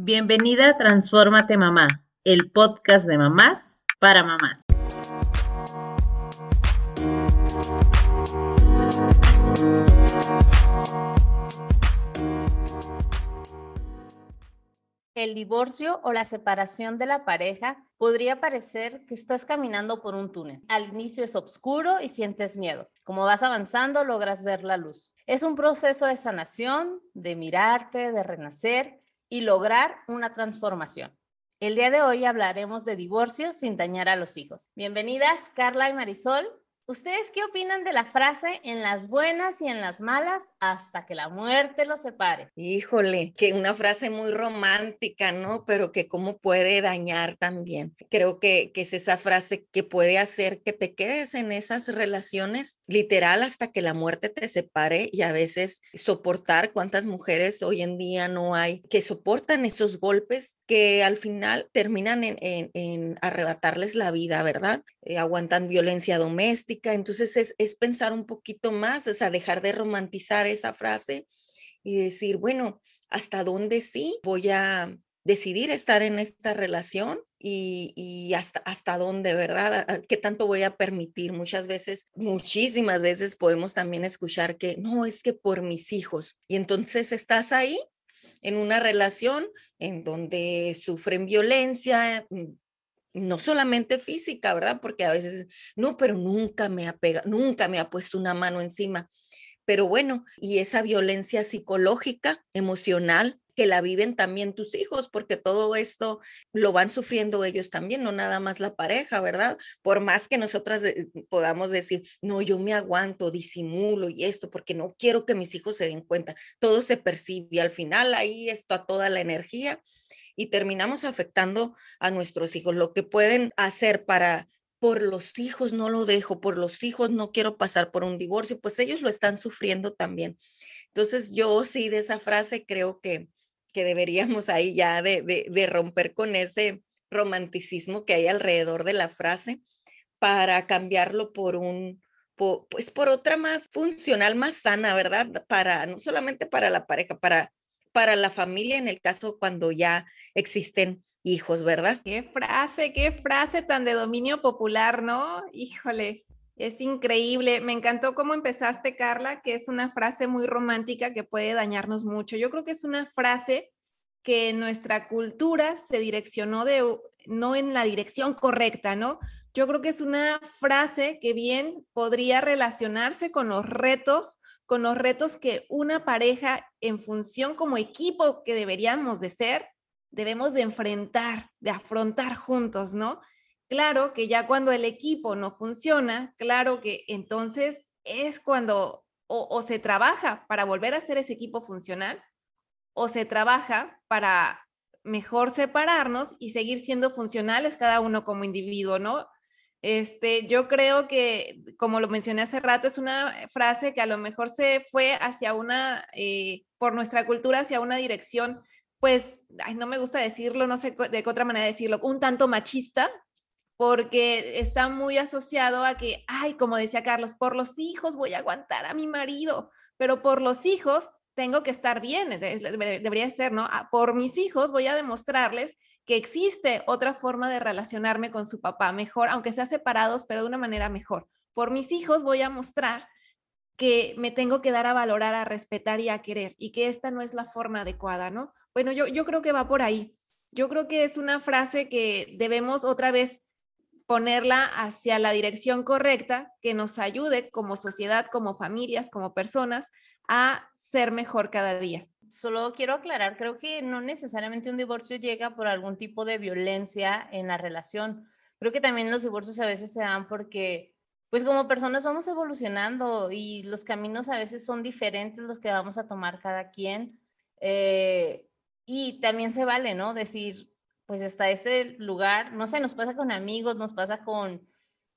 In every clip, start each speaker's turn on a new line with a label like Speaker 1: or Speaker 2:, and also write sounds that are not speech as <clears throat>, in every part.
Speaker 1: Bienvenida a Transfórmate Mamá, el podcast de mamás para mamás. El divorcio o la separación de la pareja podría parecer que estás caminando por un túnel. Al inicio es oscuro y sientes miedo. Como vas avanzando, logras ver la luz. Es un proceso de sanación, de mirarte, de renacer y lograr una transformación. El día de hoy hablaremos de divorcio sin dañar a los hijos. Bienvenidas Carla y Marisol. ¿Ustedes qué opinan de la frase en las buenas y en las malas hasta que la muerte los separe?
Speaker 2: Híjole, que una frase muy romántica, ¿no? Pero que cómo puede dañar también. Creo que, que es esa frase que puede hacer que te quedes en esas relaciones literal hasta que la muerte te separe y a veces soportar cuántas mujeres hoy en día no hay que soportan esos golpes que al final terminan en, en, arrebatarles la vida, ¿verdad? Eh, aguantan violencia doméstica entonces es, es pensar un poquito más, o sea, dejar de romantizar esa frase y decir, bueno, ¿hasta dónde sí voy a decidir estar en esta relación y, y, hasta, hasta dónde, ¿verdad? ¿Qué tanto voy a permitir? Muchas veces, muchísimas veces podemos también escuchar que no, es que por mis hijos. Y entonces estás ahí en una relación en donde sufren violencia, mm, no solamente física, ¿verdad? Porque a veces, no, pero nunca me ha pegado, nunca me ha puesto una mano encima. Pero bueno, y esa violencia psicológica, emocional, que la viven también tus hijos, porque todo esto lo van sufriendo ellos también, no nada más la pareja, ¿verdad? Por más que nosotras podamos decir, no, yo me aguanto, disimulo y esto, porque no quiero que mis hijos se den cuenta, todo se percibe al final ahí está toda la energía y terminamos afectando a nuestros hijos. Lo que pueden hacer para por los hijos no lo dejo, por los hijos no quiero pasar por un divorcio, pues ellos lo están sufriendo también. Entonces yo sí de esa frase creo que, que deberíamos ahí ya de, de, romper con ese romanticismo que hay alrededor de la frase para cambiarlo por un, pues por otra más funcional, más sana, ¿verdad? Para, no solamente para la pareja, para para la familia en el caso cuando ya existen hijos, ¿verdad?
Speaker 3: Qué frase, qué frase tan de dominio popular, ¿no? Híjole, es increíble. Me encantó cómo empezaste, Carla, que es una frase muy romántica que puede dañarnos mucho. Yo creo que es una frase que nuestra cultura se direccionó de no en la dirección correcta, ¿no? Yo creo que es una frase que bien podría relacionarse con los retos con los retos que una pareja en función como equipo que deberíamos de ser, debemos de enfrentar, de afrontar juntos, ¿no? Claro que ya cuando el equipo no funciona, claro que entonces es cuando o, se trabaja para volver a ser ese equipo funcional o se trabaja para mejor separarnos y seguir siendo funcionales cada uno como individuo, ¿no? Este, yo creo que, como lo mencioné hace rato, es una frase que a lo mejor se fue hacia una, eh, por nuestra cultura, hacia una dirección, pues, ay, no me gusta decirlo, no sé de qué otra manera decirlo, un tanto machista, porque está muy asociado a que, ay, como decía Carlos, por los hijos voy a aguantar a mi marido, pero por los hijos tengo que estar bien, debería ser, ¿no? Ah, por mis hijos voy a demostrarles que existe otra forma de relacionarme con su papá mejor, aunque sea separados, pero de una manera mejor. Por mis hijos voy a mostrar que me tengo que dar a valorar, a respetar y a querer, y que esta no es la forma adecuada, ¿no? Bueno, yo, yo creo que va por ahí. Yo creo que es una frase que debemos otra vez ponerla hacia la dirección correcta que nos ayude como sociedad, como familias, como personas a ser mejor cada día
Speaker 1: solo quiero aclarar, creo que no necesariamente un divorcio llega por algún tipo de violencia en la relación. Creo que también los divorcios a veces se dan porque, pues como personas vamos evolucionando y los caminos a veces son diferentes los que vamos a tomar cada quien. Eh, y también se vale, ¿no? Decir, pues hasta este lugar, no sé, nos pasa con amigos, nos pasa con,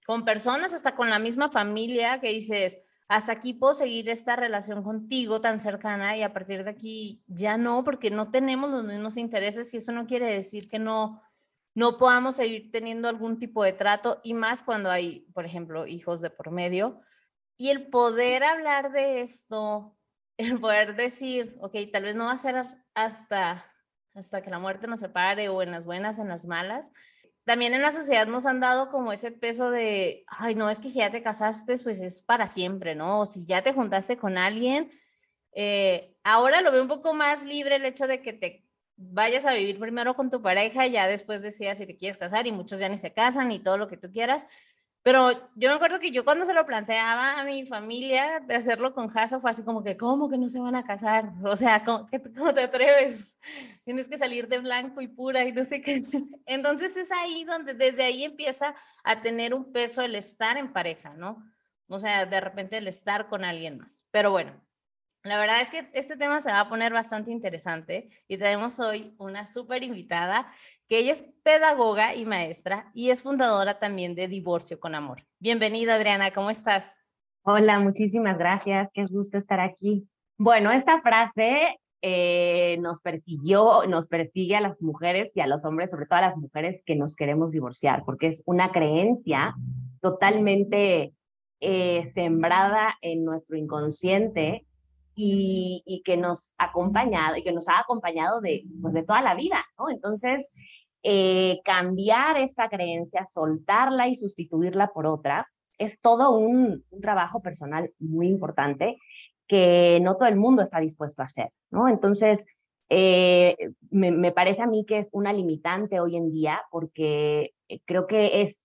Speaker 1: con personas, hasta con la misma familia que dices, hasta aquí puedo seguir esta relación contigo tan cercana y a partir de aquí ya no, porque no tenemos los mismos intereses y eso no quiere decir que no, no podamos seguir teniendo algún tipo de trato y más cuando hay, por ejemplo, hijos de por medio. Y el poder hablar de esto, <laughs> el poder decir, ok, tal vez no va a ser hasta hasta que la muerte nos separe o en las buenas, en las malas. También en la sociedad nos han dado como ese peso de, ay, no, es que si ya te casaste, pues es para siempre, ¿no? O si ya te juntaste con alguien, eh, ahora lo veo un poco más libre el hecho de que te vayas a vivir primero con tu pareja, ya después decías si te quieres casar y muchos ya ni se casan y todo lo que tú quieras, pero yo me acuerdo que yo cuando se lo planteaba a mi familia de hacerlo con Jaso fue así como que, ¿cómo que no se van a casar? O sea, ¿cómo, cómo te atreves? <laughs> Tienes que salir de blanco y pura y no sé qué. <laughs> Entonces es ahí donde desde ahí empieza a tener un peso el estar en pareja, ¿no? O sea, de repente el estar con alguien más. Pero bueno, la verdad es que este tema se va a poner bastante interesante y tenemos hoy una súper invitada que ella es pedagoga y maestra y es fundadora también de Divorcio con Amor. Bienvenida Adriana, ¿cómo estás?
Speaker 4: Hola, muchísimas gracias, qué gusto estar aquí. Bueno, esta frase eh, nos persiguió, persigue a las mujeres y a los hombres, sobre todo a las mujeres que nos queremos divorciar, porque es una creencia totalmente eh, sembrada en nuestro inconsciente y, que nos acompañado y que nos ha acompañado de, pues, de toda la vida, ¿no? Entonces, eh, cambiar esta creencia, soltarla y sustituirla por otra, es todo un, trabajo personal muy importante que no todo el mundo está dispuesto a hacer, ¿no? Entonces, eh, me, me, parece a mí que es una limitante hoy en día porque eh, creo que es,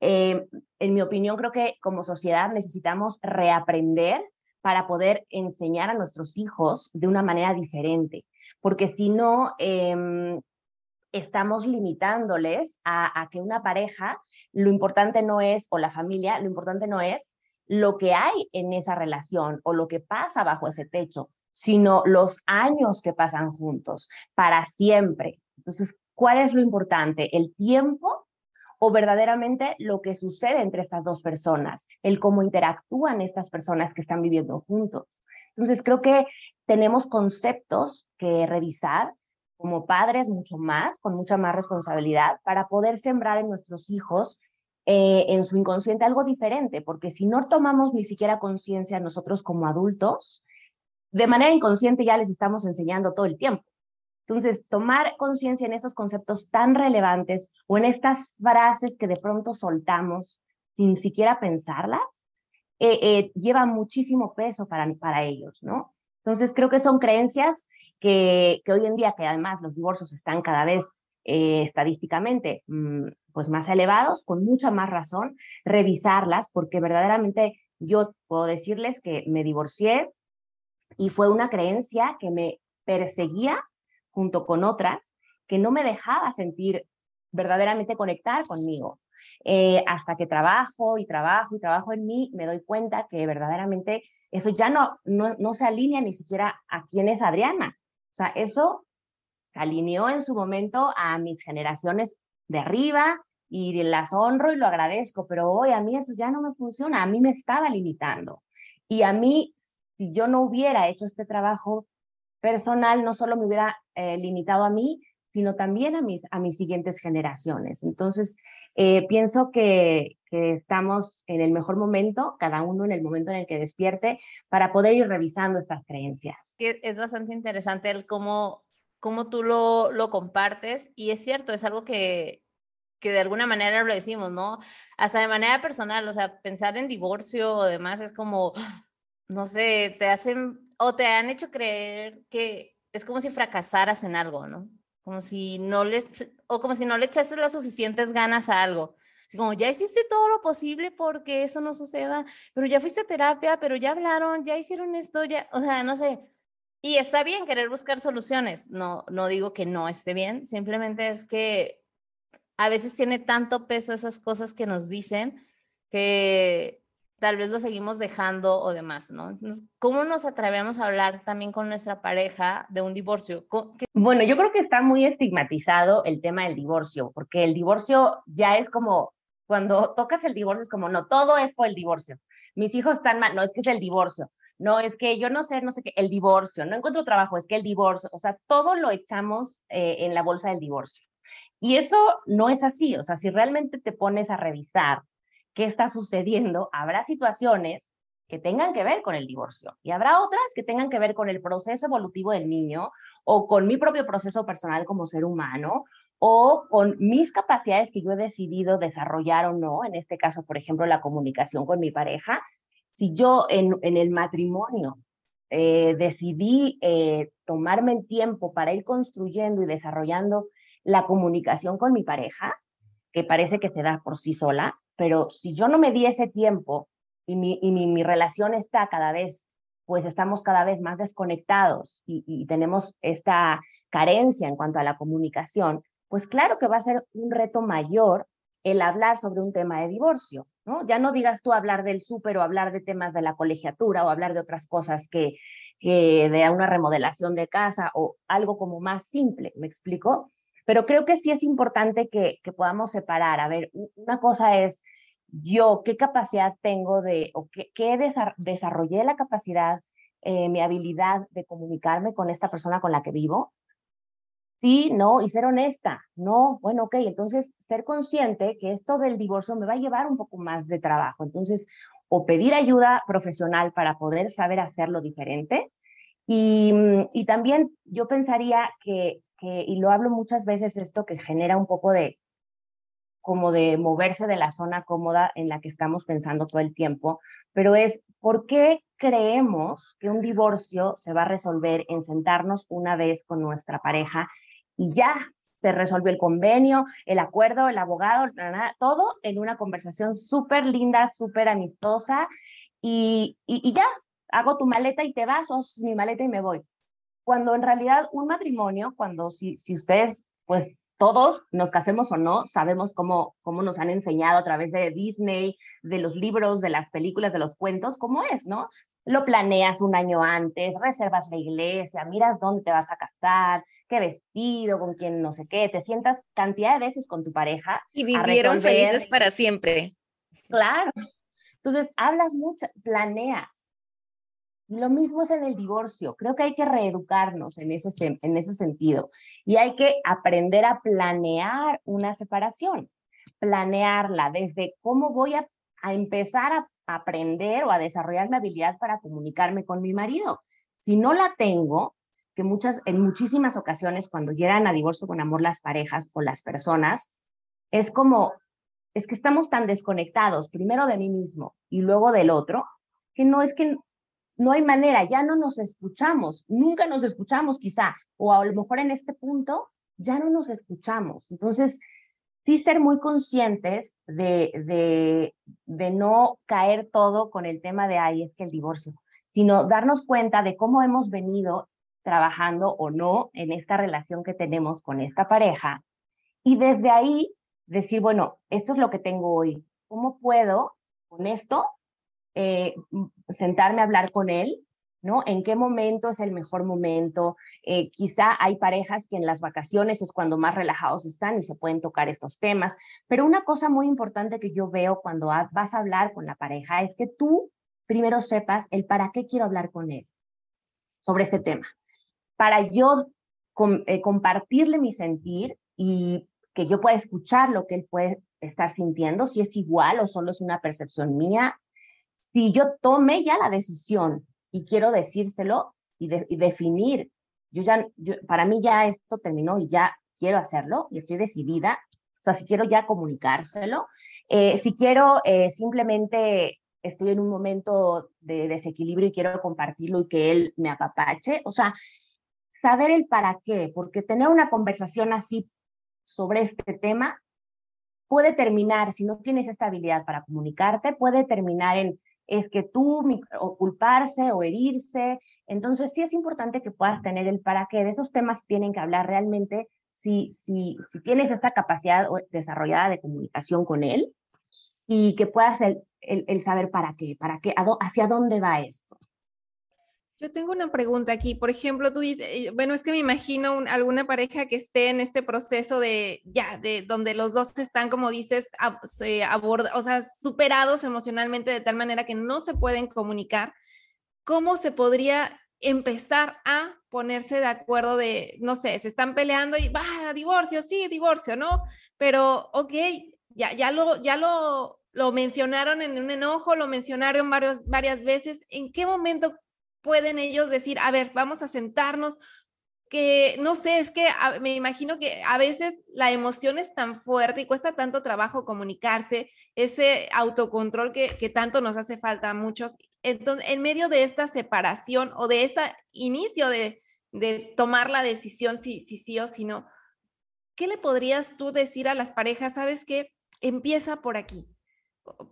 Speaker 4: en mi opinión, creo que como sociedad necesitamos reaprender para poder enseñar a nuestros hijos de una manera diferente, porque si no, em, estamos limitándoles a, que una pareja, lo importante no es, o la familia, lo importante no es lo que hay en esa relación o lo que pasa bajo ese techo, sino los años que pasan juntos, para siempre. Entonces, ¿cuál es lo importante? ¿El tiempo o verdaderamente lo que sucede entre estas dos personas, el cómo interactúan estas personas que están viviendo juntos. Entonces, creo que tenemos conceptos que revisar como padres mucho más, con mucha más responsabilidad, para poder sembrar en nuestros hijos, eh, en su inconsciente, algo diferente, porque si no tomamos ni siquiera conciencia nosotros como adultos, de manera inconsciente ya les estamos enseñando todo el tiempo. Entonces, tomar conciencia en estos conceptos tan relevantes o en estas frases que de pronto soltamos sin siquiera pensarlas, eh, eh, lleva muchísimo peso para, para ellos, ¿no? Entonces, creo que son creencias que, que hoy en día, que además los divorcios están cada vez eh, estadísticamente mm, pues más elevados, con mucha más razón, revisarlas, porque verdaderamente yo puedo decirles que me divorcié y fue una creencia que me perseguía junto con otras que no me dejaba sentir verdaderamente conectar conmigo. Eh, hasta que trabajo y trabajo y trabajo en mí, me doy cuenta que verdaderamente eso ya no, no, no se alinea ni siquiera a quién es Adriana. O sea, eso se alineó en su momento a mis generaciones de arriba y las honro y lo agradezco, pero hoy a mí eso ya no me funciona, a mí me estaba limitando. Y a mí, si yo no hubiera hecho este trabajo personal no solo me hubiera eh, limitado a mí, sino también a mis, a mis siguientes generaciones. Entonces, eh, pienso que, estamos en el mejor momento, cada uno en el momento en el que despierte, para poder ir revisando estas creencias.
Speaker 1: Es bastante interesante el cómo, cómo tú lo, lo compartes y es cierto, es algo que, que de alguna manera lo decimos, ¿no? Hasta de manera personal, o sea, pensar en divorcio o demás es como, no sé, te hacen o te han hecho creer que es como si fracasaras en algo, ¿no? Como si no le, o como si no le echaste las suficientes ganas a algo. Así como, ya hiciste todo lo posible porque eso no suceda, pero ya fuiste a terapia, pero ya hablaron, ya hicieron esto, ya, o sea, no sé. Y está bien querer buscar soluciones, no, no digo que no esté bien, simplemente es que a veces tiene tanto peso esas cosas que nos dicen que tal vez lo seguimos dejando o demás, ¿no? Entonces, ¿cómo nos atrevemos a hablar también con nuestra pareja de un divorcio?
Speaker 4: Bueno, yo creo que está muy estigmatizado el tema del divorcio, porque el divorcio ya es como, cuando tocas el divorcio es como, no, todo es por el divorcio. Mis hijos están mal, no, es que es el divorcio. No, es que yo no sé, no sé qué, el divorcio, no encuentro trabajo, es que el divorcio, o sea, todo lo echamos eh, en la bolsa del divorcio. Y eso no es así, o sea, si realmente te pones a revisar qué está sucediendo, habrá situaciones que tengan que ver con el divorcio y habrá otras que tengan que ver con el proceso evolutivo del niño o con mi propio proceso personal como ser humano, o con mis capacidades que yo he decidido desarrollar o no, en este caso, por ejemplo, la comunicación con mi pareja, si yo en, el matrimonio eh, decidí eh, tomarme el tiempo para ir construyendo y desarrollando la comunicación con mi pareja, que parece que se da por sí sola, pero si yo no me di ese tiempo y mi, y mi, relación está cada vez, pues estamos cada vez más desconectados y, y tenemos esta carencia en cuanto a la comunicación, pues claro que va a ser un reto mayor el hablar sobre un tema de divorcio, ¿no? Ya no digas tú hablar del súper o hablar de temas de la colegiatura o hablar de otras cosas que, que de una remodelación de casa o algo como más simple, ¿me explico? Pero creo que sí es importante que, que podamos separar. A ver, una cosa es yo, qué capacidad tengo de, o qué, qué desarrollé la capacidad, eh, mi habilidad de comunicarme con esta persona con la que vivo, sí, no, y ser honesta, no, bueno, ok, entonces ser consciente que esto del divorcio me va a llevar un poco más de trabajo, entonces, o pedir ayuda profesional para poder saber hacerlo diferente, y, y también yo pensaría que, y lo hablo muchas veces, esto que genera un poco de, como de moverse de la zona cómoda en la que estamos pensando todo el tiempo, pero es, ¿por qué creemos que un divorcio se va a resolver en sentarnos una vez con nuestra pareja y ya se resolvió el convenio, el acuerdo, el abogado, todo en una conversación súper linda, súper amistosa y, y, ya, hago tu maleta y te vas, o mi maleta y me voy. Cuando en realidad un matrimonio, cuando si, si ustedes, pues todos, nos casemos o no, sabemos cómo, cómo nos han enseñado a través de Disney, de los libros, de las películas, de los cuentos, cómo es, ¿no? Lo planeas un año antes, reservas la iglesia, miras dónde te vas a casar, qué vestido, con quién no sé qué, te sientas cantidad de veces con tu pareja.
Speaker 2: Y vivieron felices para siempre.
Speaker 4: Claro. Entonces, hablas mucho, planeas. Lo mismo es en el divorcio. Creo que hay que reeducarnos en ese, en ese sentido y hay que aprender a planear una separación, planearla desde cómo voy a, a empezar a aprender o a desarrollar mi habilidad para comunicarme con mi marido. Si no la tengo, que muchas, en muchísimas ocasiones cuando llegan a divorcio con amor las parejas o las personas, es como, es que estamos tan desconectados, primero de mí mismo y luego del otro, que no es que no hay manera, ya no nos escuchamos, nunca nos escuchamos quizá, o a lo mejor en este punto ya no nos escuchamos. Entonces, sí ser muy conscientes de, de, de no caer todo con el tema de, ahí es que el divorcio, sino darnos cuenta de cómo hemos venido trabajando o no en esta relación que tenemos con esta pareja y desde ahí decir, bueno, esto es lo que tengo hoy, ¿cómo puedo con esto eh, sentarme a hablar con él? ¿No? ¿En qué momento es el mejor momento? Eh, quizá hay parejas que en las vacaciones es cuando más relajados están y se pueden tocar estos temas, pero una cosa muy importante que yo veo cuando vas a hablar con la pareja es que tú primero sepas el para qué quiero hablar con él sobre este tema para yo eh, compartirle mi sentir y que yo pueda escuchar lo que él puede estar sintiendo, si es igual o solo es una percepción mía. Si yo tome ya la decisión y quiero decírselo y, definir, yo ya, para mí ya esto terminó y ya quiero hacerlo y estoy decidida, o sea, si quiero ya comunicárselo, eh, si quiero eh, simplemente estoy en un momento de desequilibrio y quiero compartirlo y que él me apapache, o sea, saber el para qué, porque tener una conversación así sobre este tema puede terminar, si no tienes esta habilidad para comunicarte, puede terminar en es que tú o culparse o herirse. Entonces sí es importante que puedas tener el para qué. De esos temas tienen que hablar realmente si, si, si tienes esta capacidad desarrollada de comunicación con él y que puedas el, el, el saber para qué, para qué, hacia dónde va esto.
Speaker 3: Yo tengo una pregunta aquí. Por ejemplo, tú dices, eh, bueno, es que me imagino alguna pareja que esté en este proceso de ya, de donde los dos están, como dices, se aborda, o sea, superados emocionalmente de tal manera que no se pueden comunicar. ¿Cómo se podría empezar a ponerse de acuerdo de, no sé, se están peleando y va, divorcio, sí, divorcio, ¿no? Pero, ok, ya, ya lo, ya lo, lo mencionaron en un enojo, lo mencionaron varios, varias veces. ¿En qué momento pueden ellos decir, a ver, vamos a sentarnos, que, no sé, es que me imagino que a veces la emoción es tan fuerte y cuesta tanto trabajo comunicarse, ese autocontrol que, que tanto nos hace falta a muchos. Entonces, en medio de esta separación o de este inicio de, de tomar la decisión si, si sí o si no, ¿qué le podrías tú decir a las parejas? ¿Sabes qué? Empieza por aquí,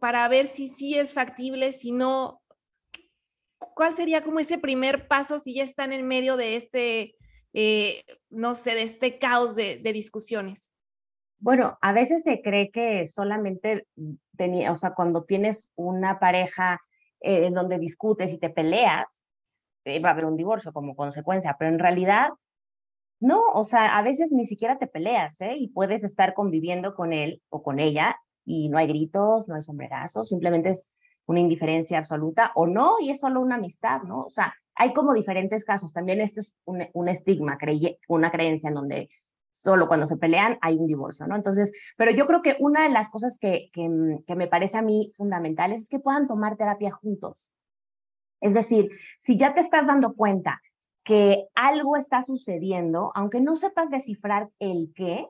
Speaker 3: para ver si sí es factible, si no, ¿cuál sería como ese primer paso si ya están en medio de este eh, no sé, de este caos de, discusiones?
Speaker 4: Bueno, a veces se cree que solamente tenía, o sea, cuando tienes una pareja eh, en donde discutes y te peleas, eh, va a haber un divorcio como consecuencia, pero en realidad no, o sea, a veces ni siquiera te peleas, ¿eh? Y puedes estar conviviendo con él o con ella y no hay gritos, no hay sombrerazos, simplemente es una indiferencia absoluta o no, y es solo una amistad, ¿no? O sea, hay como diferentes casos. También este es un, estigma, una creencia en donde solo cuando se pelean hay un divorcio, ¿no? Entonces, pero yo creo que una de las cosas que, que, que me parece a mí fundamentales es que puedan tomar terapia juntos. Es decir, si ya te estás dando cuenta que algo está sucediendo, aunque no sepas descifrar el qué,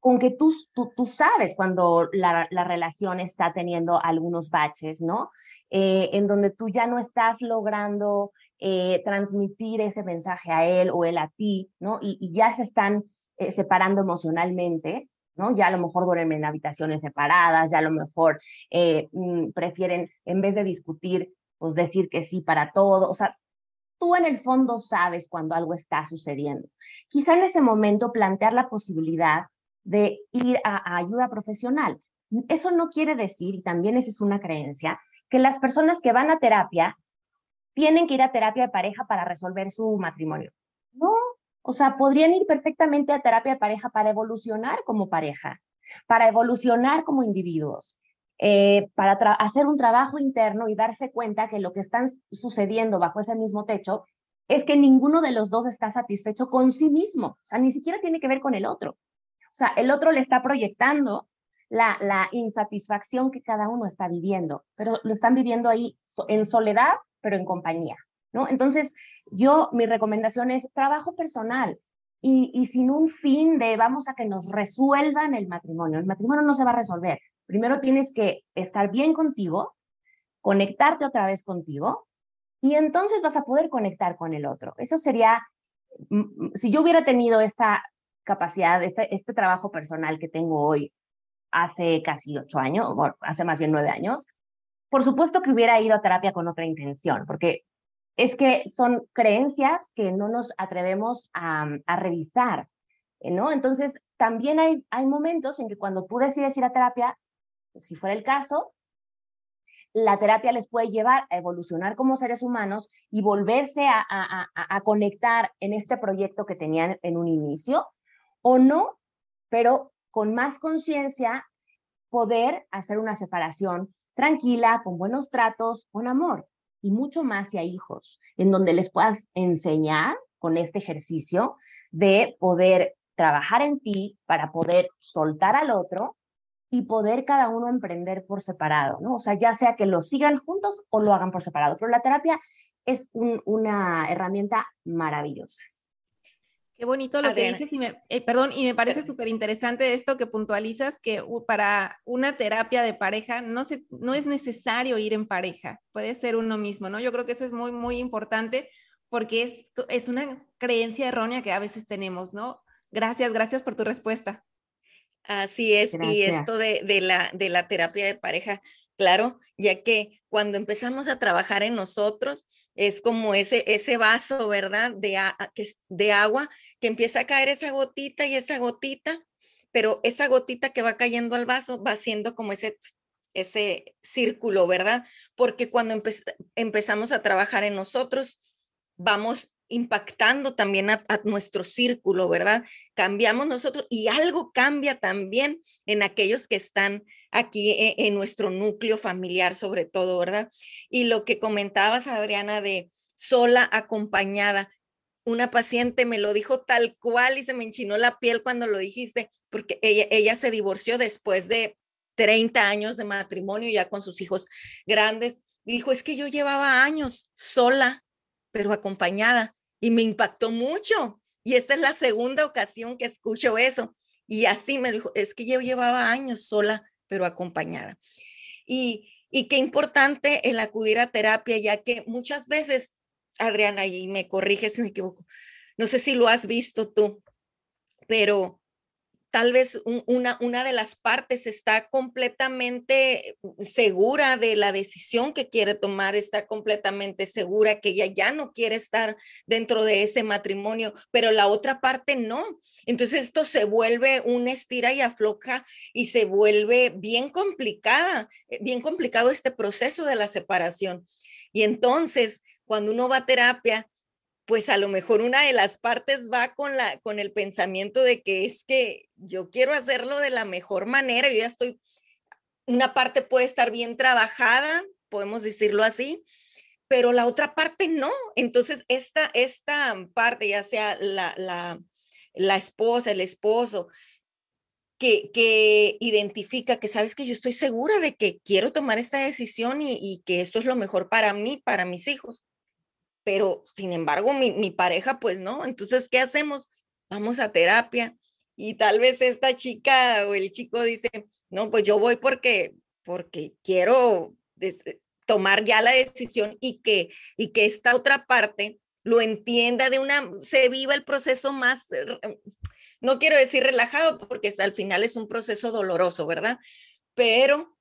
Speaker 4: con que tú, tú, tú sabes cuando la, la, relación está teniendo algunos baches, ¿no? Eh, en donde tú ya no estás logrando eh, transmitir ese mensaje a él o él a ti, ¿no? Y, ya se están eh, separando emocionalmente, ¿no? Ya a lo mejor duermen en habitaciones separadas, ya a lo mejor mm, prefieren, en vez de discutir, pues decir que sí para todo, o sea, tú en el fondo sabes cuando algo está sucediendo. Quizá en ese momento plantear la posibilidad de ir a, ayuda profesional. Eso no quiere decir, y también esa es una creencia, que las personas que van a terapia tienen que ir a terapia de pareja para resolver su matrimonio. No, o sea, podrían ir perfectamente a terapia de pareja para evolucionar como pareja, para evolucionar como individuos, eh, para hacer un trabajo interno y darse cuenta que lo que está sucediendo bajo ese mismo techo es que ninguno de los dos está satisfecho con sí mismo, o sea, ni siquiera tiene que ver con el otro. Sea, el otro le está proyectando la, insatisfacción que cada uno está viviendo, pero lo están viviendo ahí en soledad, pero en compañía, ¿no? Entonces, yo, mi recomendación es trabajo personal y, y sin un fin de vamos a que nos resuelvan el matrimonio. El matrimonio no se va a resolver. Primero tienes que estar bien contigo, conectarte otra vez contigo y entonces vas a poder conectar con el otro. Eso sería, mm, si yo hubiera tenido esta capacidad, este, este trabajo personal que tengo hoy hace casi ocho años, o hace más bien nueve años, por supuesto que hubiera ido a terapia con otra intención, porque es que son creencias que no nos atrevemos a, a revisar, ¿no? Entonces, también hay, hay momentos en que cuando tú decides ir a terapia, si fuera el caso, la terapia les puede llevar a evolucionar como seres humanos y volverse a, a, a, conectar en este proyecto que tenían en un inicio, o no, pero con más conciencia, poder hacer una separación tranquila, con buenos tratos, con amor y mucho más si hay hijos, en donde les puedas enseñar con este ejercicio de poder trabajar en ti para poder soltar al otro y poder cada uno emprender por separado, ¿no? O sea, ya sea que lo sigan juntos o lo hagan por separado, pero la terapia es una herramienta maravillosa.
Speaker 3: Qué bonito lo que dices y me, eh, perdón, y me parece súper interesante esto que puntualizas, que para una terapia de pareja no, se, no es necesario ir en pareja, puede ser uno mismo, ¿no? Yo creo que eso es muy, muy importante porque es, es una creencia errónea que a veces tenemos, ¿no? Gracias, gracias por tu respuesta.
Speaker 2: Así es, y esto de, de, la, de la terapia de pareja, claro, ya que cuando empezamos a trabajar en nosotros, es como ese, ese vaso, ¿verdad? De, de agua, que empieza a caer esa gotita y esa gotita, pero esa gotita que va cayendo al vaso va siendo como ese, ese círculo, ¿verdad? Porque cuando empezamos a trabajar en nosotros, vamos impactando también a, nuestro círculo, ¿verdad? Cambiamos nosotros y algo cambia también en aquellos que están aquí en, en, nuestro núcleo familiar, sobre todo, ¿verdad? Y lo que comentabas, Adriana, de sola acompañada. Una paciente me lo dijo tal cual y se me enchinó la piel cuando lo dijiste, porque ella, se divorció después de 30 años de matrimonio, ya con sus hijos grandes. Y dijo, es que yo llevaba años sola, pero acompañada y me impactó mucho. Y esta es la segunda ocasión que escucho eso. Y así me dijo, es que yo llevaba años sola, pero acompañada. Y, y qué importante el acudir a terapia, ya que muchas veces, Adriana, y me corrige si me equivoco, no sé si lo has visto tú, pero tal vez una, una de las partes está completamente segura de la decisión que quiere tomar, está completamente segura que ella ya no quiere estar dentro de ese matrimonio, pero la otra parte no. Entonces esto se vuelve una estira y afloja y se vuelve bien complicada, bien complicado este proceso de la separación. Y entonces, cuando uno va a terapia, pues a lo mejor una de las partes va con, la, con el pensamiento de que es que yo quiero hacerlo de la mejor manera, yo ya estoy, una parte puede estar bien trabajada, podemos decirlo así, pero la otra parte no. Entonces, esta, esta parte, ya sea la, la, la esposa, el esposo, que, que, identifica que sabes que yo estoy segura de que quiero tomar esta decisión y, y que esto es lo mejor para mí, para mis hijos pero sin embargo mi, pareja pues no. Entonces, ¿qué hacemos? Vamos a terapia y tal vez esta chica o el chico dice, no, pues yo voy porque, porque quiero tomar ya la decisión y que, y que esta otra parte lo entienda de una, se viva el proceso más, no quiero decir relajado porque al final es un proceso doloroso, ¿verdad? Pero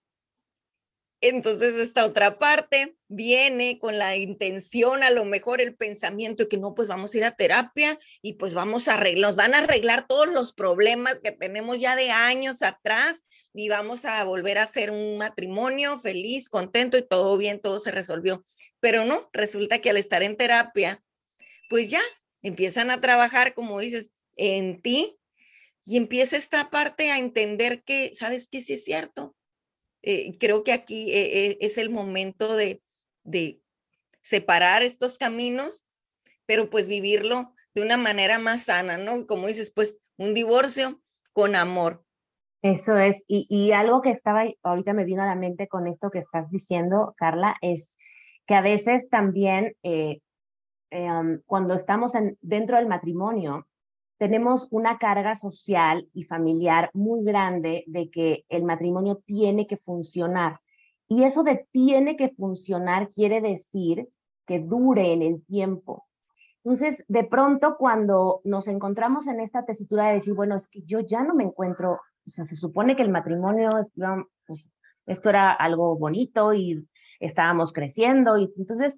Speaker 2: entonces esta otra parte viene con la intención, a lo mejor el pensamiento de que no, pues vamos a ir a terapia y pues vamos a arreglar, nos van a arreglar todos los problemas que tenemos ya de años atrás y vamos a volver a hacer un matrimonio feliz, contento y todo bien, todo se resolvió. Pero no, resulta que al estar en terapia, pues ya empiezan a trabajar, como dices, en ti y empieza esta parte a entender que, ¿sabes qué? Sí es cierto eh, creo que aquí eh, eh, es el momento de, de separar estos caminos, pero pues vivirlo de una manera más sana, ¿no? Como dices, pues un divorcio con amor.
Speaker 4: Eso es, y, y, algo que estaba ahorita me vino a la mente con esto que estás diciendo, Carla, es que a veces también em, cuando estamos en, dentro del matrimonio, tenemos una carga social y familiar muy grande de que el matrimonio tiene que funcionar. Y eso de tiene que funcionar quiere decir que dure en el tiempo. Entonces, de pronto, cuando nos encontramos en esta tesitura de decir, bueno, es que yo ya no me encuentro, o sea, se supone que el matrimonio, pues, esto era algo bonito y estábamos creciendo, y entonces,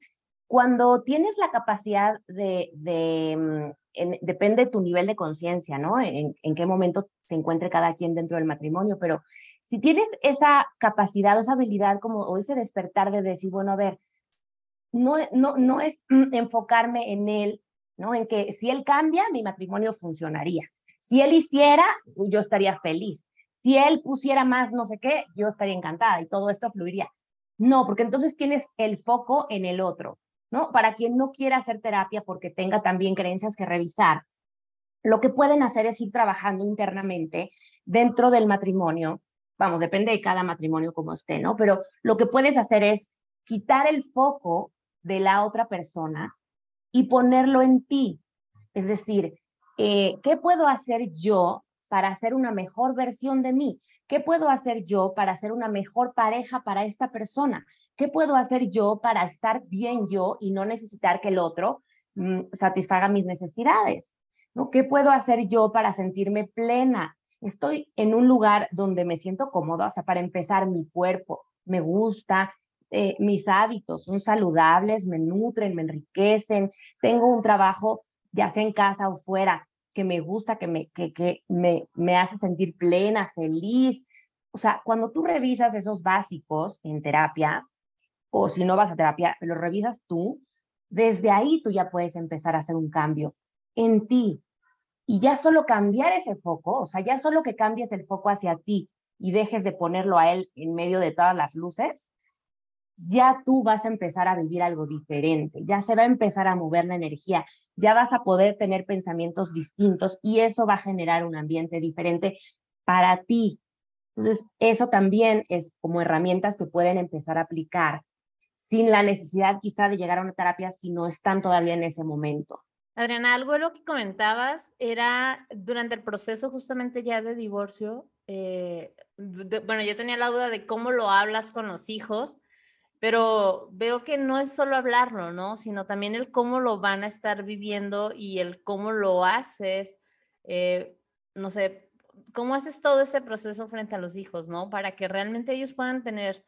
Speaker 4: cuando tienes la capacidad de, de mm, depende de tu nivel de conciencia, ¿no? En, en, qué momento se encuentre cada quien dentro del matrimonio, pero si tienes esa capacidad o esa habilidad como, o ese despertar de decir, bueno, a ver, no, no, no es enfocarme en él, ¿no? En que si él cambia, mi matrimonio funcionaría. Si él hiciera, yo estaría feliz. Si él pusiera más no sé qué, yo estaría encantada y todo esto fluiría. No, porque entonces tienes el foco en el otro. ¿No? Para quien no quiera hacer terapia porque tenga también creencias que revisar, lo que pueden hacer es ir trabajando internamente dentro del matrimonio. Vamos, depende de cada matrimonio como esté, ¿no? Pero lo que puedes hacer es quitar el foco de la otra persona y ponerlo en ti. Es decir, eh, ¿qué puedo hacer yo para hacer una mejor versión de mí? ¿Qué puedo hacer yo para ser una mejor pareja para esta persona? ¿Qué puedo hacer yo para estar bien yo y no necesitar que el otro mm, satisfaga mis necesidades? ¿no? ¿Qué puedo hacer yo para sentirme plena? Estoy en un lugar donde me siento cómoda, o sea, para empezar, mi cuerpo me gusta, eh, mis hábitos son saludables, me nutren, me enriquecen, tengo un trabajo, ya sea en casa o fuera, que me gusta, que me, que, que me, me hace sentir plena, feliz. O sea, cuando tú revisas esos básicos en terapia, o si no vas a terapia, lo revisas tú, desde ahí tú ya puedes empezar a hacer un cambio en ti. Y ya solo cambiar ese foco, o sea, ya solo que cambies el foco hacia ti y dejes de ponerlo a él en medio de todas las luces, ya tú vas a empezar a vivir algo diferente, ya se va a empezar a mover la energía, ya vas a poder tener pensamientos distintos y eso va a generar un ambiente diferente para ti. Entonces, eso también es como herramientas que pueden empezar a aplicar sin la necesidad quizá de llegar a una terapia si no están todavía en ese momento.
Speaker 1: Adriana, algo de lo que comentabas era durante el proceso justamente ya de divorcio, eh, bueno, yo tenía la duda de cómo lo hablas con los hijos, pero veo que no es solo hablarlo, ¿no? Sino también el cómo lo van a estar viviendo y el cómo lo haces, eh, no sé, cómo haces todo ese proceso frente a los hijos, ¿no? Para que realmente ellos puedan tener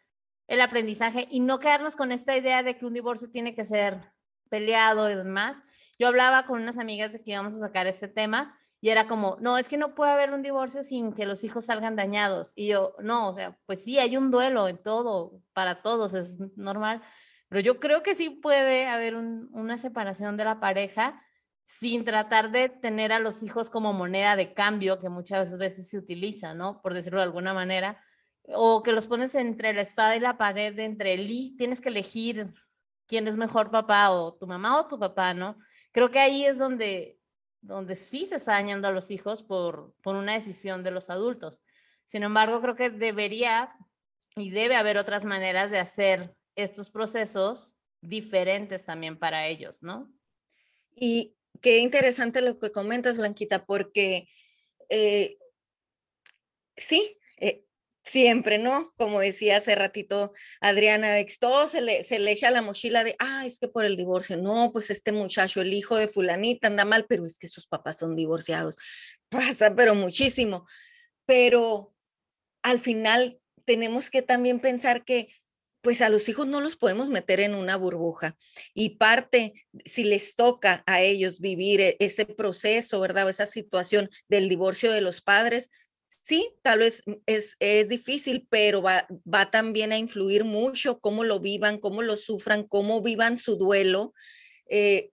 Speaker 1: el aprendizaje y no quedarnos con esta idea de que un divorcio tiene que ser peleado y demás. Yo hablaba con unas amigas de que íbamos a sacar este tema y era como, no, es que no puede haber un divorcio sin que los hijos salgan dañados. Y yo, no, o sea, pues sí, hay un duelo en todo, para todos, es normal. Pero yo creo que sí puede haber una separación de la pareja sin tratar de tener a los hijos como moneda de cambio que muchas veces se utiliza, ¿no? Por decirlo de alguna manera. O que los pones entre la espada y la pared, entre el y tienes que elegir quién es mejor papá o tu mamá o tu papá, ¿no? Creo que ahí es donde donde sí se está dañando a los hijos por, por una decisión de los adultos. Sin embargo, creo que debería y debe haber otras maneras de hacer estos procesos diferentes también para ellos, ¿no?
Speaker 2: Y qué interesante lo que comentas, Blanquita, porque eh, sí, siempre, ¿no? Como decía hace ratito Adriana, todo se le, se le echa la mochila de, ah, es que por el divorcio, no, pues este muchacho, el hijo de fulanita anda mal, pero es que sus papás son divorciados. <laughs> Pasa, pero muchísimo. Pero al final tenemos que también pensar que pues a los hijos no los podemos meter en una burbuja y parte, si les toca a ellos vivir e, este proceso, ¿verdad? O esa situación del divorcio de los padres, sí, tal vez es, es difícil, pero va, va, también a influir mucho cómo lo vivan, cómo lo sufran, cómo vivan su duelo. Eh,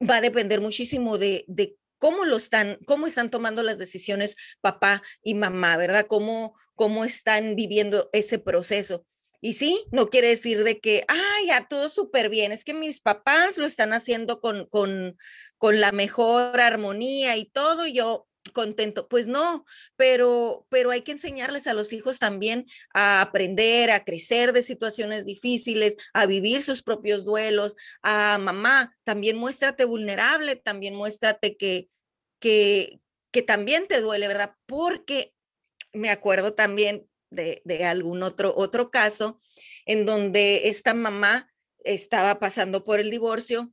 Speaker 2: va a depender muchísimo de, de cómo lo están, cómo están tomando las decisiones papá y mamá, ¿verdad? Cómo, cómo están viviendo ese proceso. Y sí, no quiere decir de que, ay, ya todo súper bien, es que mis papás lo están haciendo con, con, con la mejor armonía y todo, y yo contento. Pues no, pero, pero hay que enseñarles a los hijos también a aprender, a crecer de situaciones difíciles, a vivir sus propios duelos. A mamá, también muéstrate vulnerable, también muéstrate que, que, que también te duele, ¿verdad? Porque me acuerdo también de, de algún otro, otro caso en donde esta mamá estaba pasando por el divorcio,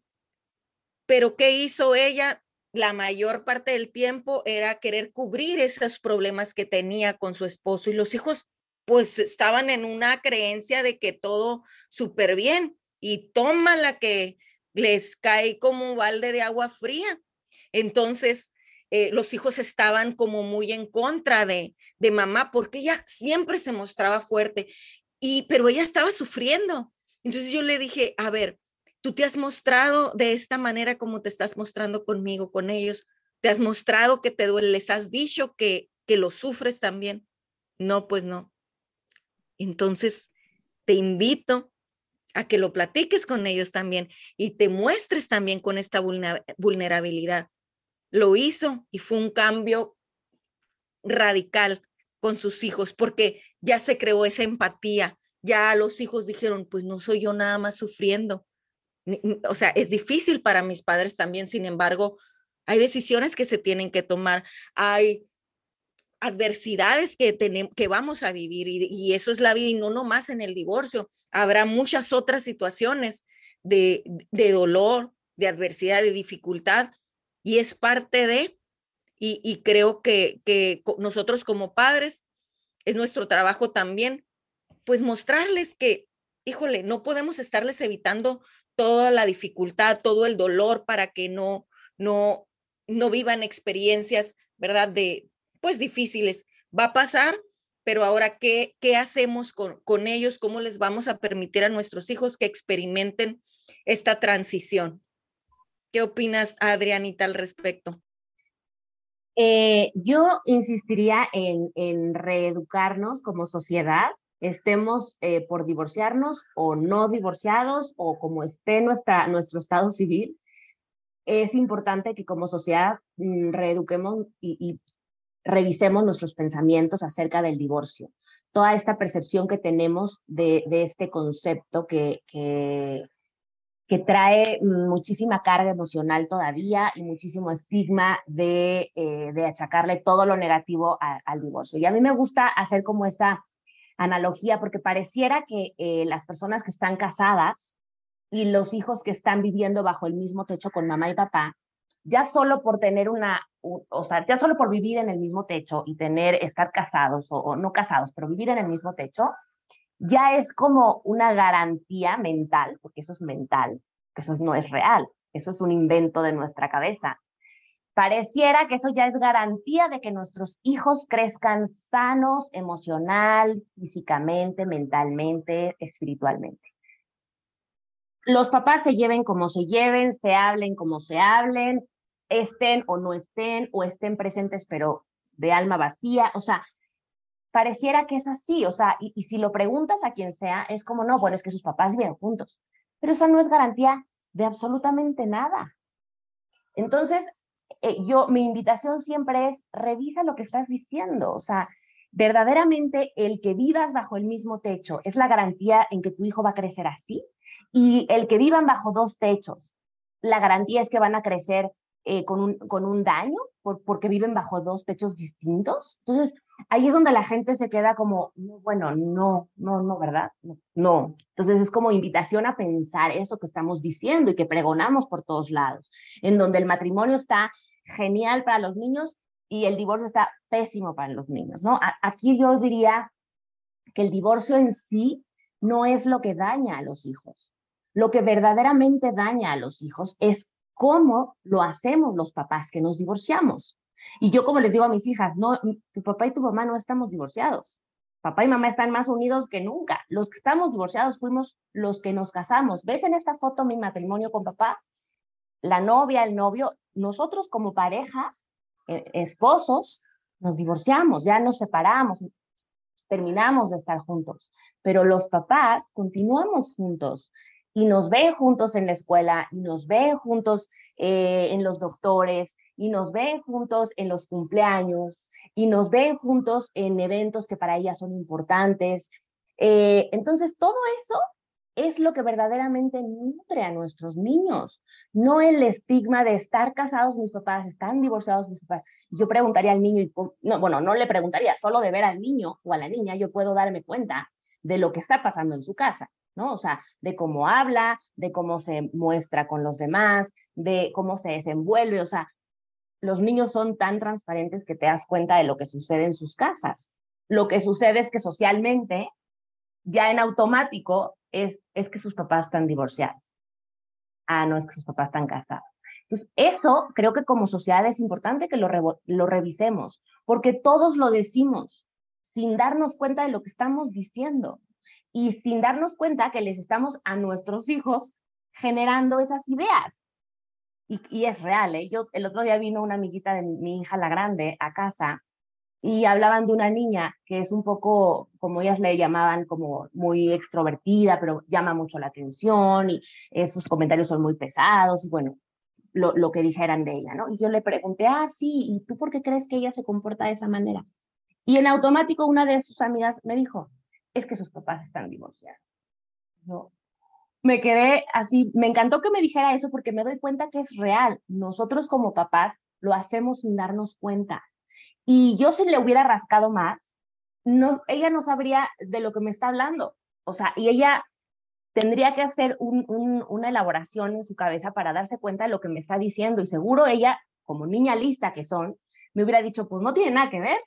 Speaker 2: pero ¿qué hizo ella? La mayor parte del tiempo era querer cubrir esos problemas que tenía con su esposo y los hijos pues estaban en una creencia de que todo súper bien y toma la que les cae como un balde de agua fría. Entonces, eh, los hijos estaban como muy en contra de, de mamá porque ella siempre se mostraba fuerte, y, pero ella estaba sufriendo. Entonces yo le dije, a ver, Tú te has mostrado de esta manera como te estás mostrando conmigo, con ellos. Te has mostrado que te duele, les has dicho que, que lo sufres también. No, pues no. Entonces, te invito a que lo platiques con ellos también y te muestres también con esta vulnerabilidad. Lo hizo y fue un cambio radical con sus hijos porque ya se creó esa empatía. Ya los hijos dijeron, pues no soy yo nada más sufriendo, o sea, es difícil para mis padres también, sin embargo, hay decisiones que se tienen que tomar, hay adversidades que tenemos que vamos a vivir y, eso es la vida y no nomás en el divorcio, habrá muchas otras situaciones de, dolor, de adversidad, de dificultad y es parte de, y, creo que, que nosotros como padres es nuestro trabajo también, pues mostrarles que, híjole, no podemos estarles evitando toda la dificultad, todo el dolor para que no, no, no vivan experiencias, ¿verdad? De, pues difíciles. Va a pasar, pero ahora, ¿qué, qué hacemos con, con ellos? ¿Cómo les vamos a permitir a nuestros hijos que experimenten esta transición? ¿Qué opinas, Adrianita, al respecto?
Speaker 4: Eh, yo insistiría en, en reeducarnos como sociedad estemos eh, por divorciarnos o no divorciados o como esté nuestra, nuestro estado civil, es importante que como sociedad mm, reeduquemos y, revisemos nuestros pensamientos acerca del divorcio. Toda esta percepción que tenemos de, este concepto que, que, que trae muchísima carga emocional todavía y muchísimo estigma de, eh, de achacarle todo lo negativo al divorcio. Y a mí me gusta hacer como esta analogía porque pareciera que eh, las personas que están casadas y los hijos que están viviendo bajo el mismo techo con mamá y papá, ya solo por tener una, o sea, ya solo por vivir en el mismo techo y tener, estar casados o no casados, pero vivir en el mismo techo, ya es como una garantía mental, porque eso es mental, que eso no es real, eso es un invento de nuestra cabeza. Pareciera que eso ya es garantía de que nuestros hijos crezcan sanos emocional, físicamente, mentalmente, espiritualmente. Los papás se lleven como se lleven, se hablen como se hablen, estén o no estén, o estén presentes pero de alma vacía, o sea, pareciera que es así, o sea, y, si lo preguntas a quien sea, es como, no, bueno, es que sus papás viven juntos, pero eso no es garantía de absolutamente nada. Entonces, eh, yo, mi invitación siempre es, revisa lo que estás diciendo, o sea, verdaderamente el que vivas bajo el mismo techo es la garantía en que tu hijo va a crecer así, y el que vivan bajo dos techos, la garantía es que van a crecer eh, con, un, con un daño porque viven bajo dos techos distintos. Entonces, ahí es donde la gente se queda como, bueno, no, no, no, ¿verdad? No. Entonces es como invitación a pensar eso que estamos diciendo y que pregonamos por todos lados, en donde el matrimonio está genial para los niños y el divorcio está pésimo para los niños, ¿no? Aquí yo diría que el divorcio en sí no es lo que daña a los hijos. Lo que verdaderamente daña a los hijos es cómo lo hacemos los papás que nos divorciamos. Y yo como les digo a mis hijas, no, tu papá y tu mamá no estamos divorciados. Papá y mamá están más unidos que nunca. Los que estamos divorciados fuimos los que nos casamos. ¿Ves en esta foto mi matrimonio con papá? La novia, el novio, nosotros como pareja, eh, esposos, nos divorciamos, ya nos separamos, terminamos de estar juntos. Pero los papás continuamos juntos y nos ven juntos en la escuela y nos ven juntos eh, en los doctores y nos ven juntos en los cumpleaños y nos ven juntos en eventos que para ellas son importantes. Eh, entonces, todo eso es lo que verdaderamente nutre a nuestros niños, no el estigma de estar casados mis papás, están divorciados mis papás. Yo preguntaría al niño, y, no, bueno, no le preguntaría, solo de ver al niño o a la niña yo puedo darme cuenta de lo que está pasando en su casa, ¿no? O sea, de cómo habla, de cómo se muestra con los demás, de cómo se desenvuelve, o sea, los niños son tan transparentes que te das cuenta de lo que sucede en sus casas. Lo que sucede es que socialmente, ya en automático, es, es que sus papás están divorciados. Ah, no, es que sus papás están casados. Entonces, eso creo que como sociedad es importante que lo, lo revisemos, porque todos lo decimos sin darnos cuenta de lo que estamos diciendo y sin darnos cuenta que les estamos a nuestros hijos generando esas ideas. Y, es real, ¿eh? Yo el otro día vino una amiguita de mi, hija, la grande, a casa y hablaban de una niña que es un poco, como ellas le llamaban, como muy extrovertida, pero llama mucho la atención y esos comentarios son muy pesados y bueno, lo, lo que dijeran de ella, ¿no? Y yo le pregunté, ah, sí, ¿y tú por qué crees que ella se comporta de esa manera? Y en automático una de sus amigas me dijo, es que sus papás están divorciados. Yo, me quedé así, me encantó que me dijera eso porque me doy cuenta que es real. Nosotros como papás lo hacemos sin darnos cuenta. Y yo si le hubiera rascado más, no, ella no sabría de lo que me está hablando. O sea, y ella tendría que hacer un, una elaboración en su cabeza para darse cuenta de lo que me está diciendo. Y seguro ella, como niña lista que son, me hubiera dicho, pues no tiene nada que ver,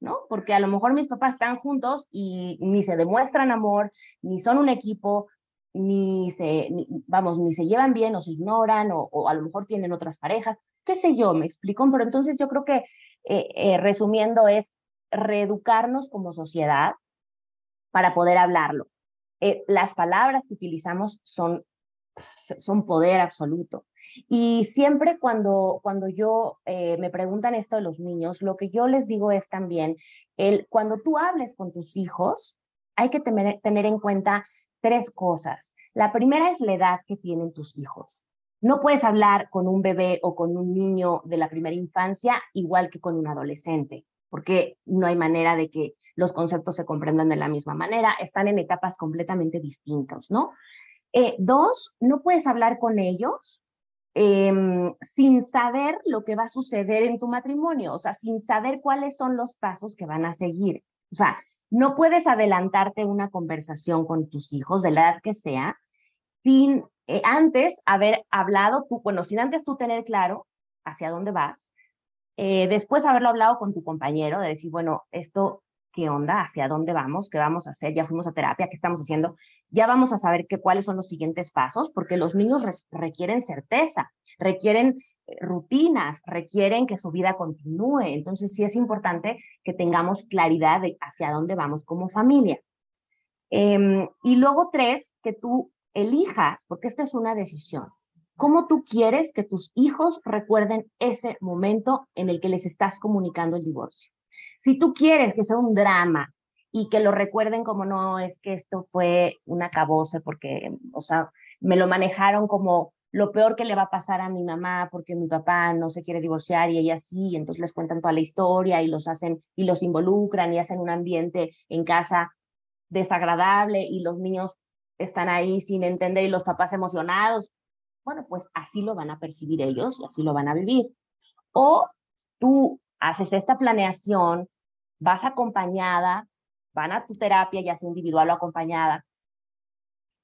Speaker 4: ¿no? Porque a lo mejor mis papás están juntos y ni se demuestran amor, ni son un equipo, ni se, vamos, ni se llevan bien o se ignoran o, a lo mejor tienen otras parejas, qué sé yo, me explico, pero entonces yo creo que eh, eh, resumiendo es reeducarnos como sociedad para poder hablarlo. Eh, las palabras que utilizamos son, son poder absoluto. Y siempre cuando, cuando yo me preguntan esto de los niños, lo que yo les digo es también, el, cuando tú hables con tus hijos, hay que tener, tener en cuenta tres cosas. La primera es la edad que tienen tus hijos. No puedes hablar con un bebé o con un niño de la primera infancia igual que con un adolescente, porque no hay manera de que los conceptos se comprendan de la misma manera, están en etapas completamente distintas, ¿no? Eh, dos, no puedes hablar con ellos em, sin saber lo que va a suceder en tu matrimonio, o sea, sin saber cuáles son los pasos que van a seguir. O sea, no puedes adelantarte una conversación con tus hijos, de la edad que sea, sin eh, antes haber hablado tú, bueno, sin antes tú tener claro hacia dónde vas, eh, después haberlo hablado con tu compañero, de decir, bueno, esto, ¿qué onda? ¿Hacia dónde vamos? ¿Qué vamos a hacer? Ya fuimos a terapia, ¿qué estamos haciendo? Ya vamos a saber qué cuáles son los siguientes pasos, porque los niños requieren certeza, requieren eh, rutinas, requieren que su vida continúe. Entonces sí es importante que tengamos claridad de hacia dónde vamos como familia. Em, y luego tres, que tú elijas, porque esta es una decisión, cómo tú quieres que tus hijos recuerden ese momento en el que les estás comunicando el divorcio. Si tú quieres que sea un drama y que lo recuerden como no es que esto fue una acabose porque, o sea, me lo manejaron como lo peor que le va a pasar a mi mamá porque mi papá no se quiere divorciar y ella sí, entonces les cuentan toda la historia y los hacen y los involucran y hacen un ambiente en casa desagradable y los niños están ahí sin entender y los papás emocionados. Bueno, pues así lo van a percibir ellos y así lo van a vivir. O tú haces esta planeación, vas acompañada, van a tu terapia, ya sea individual o acompañada,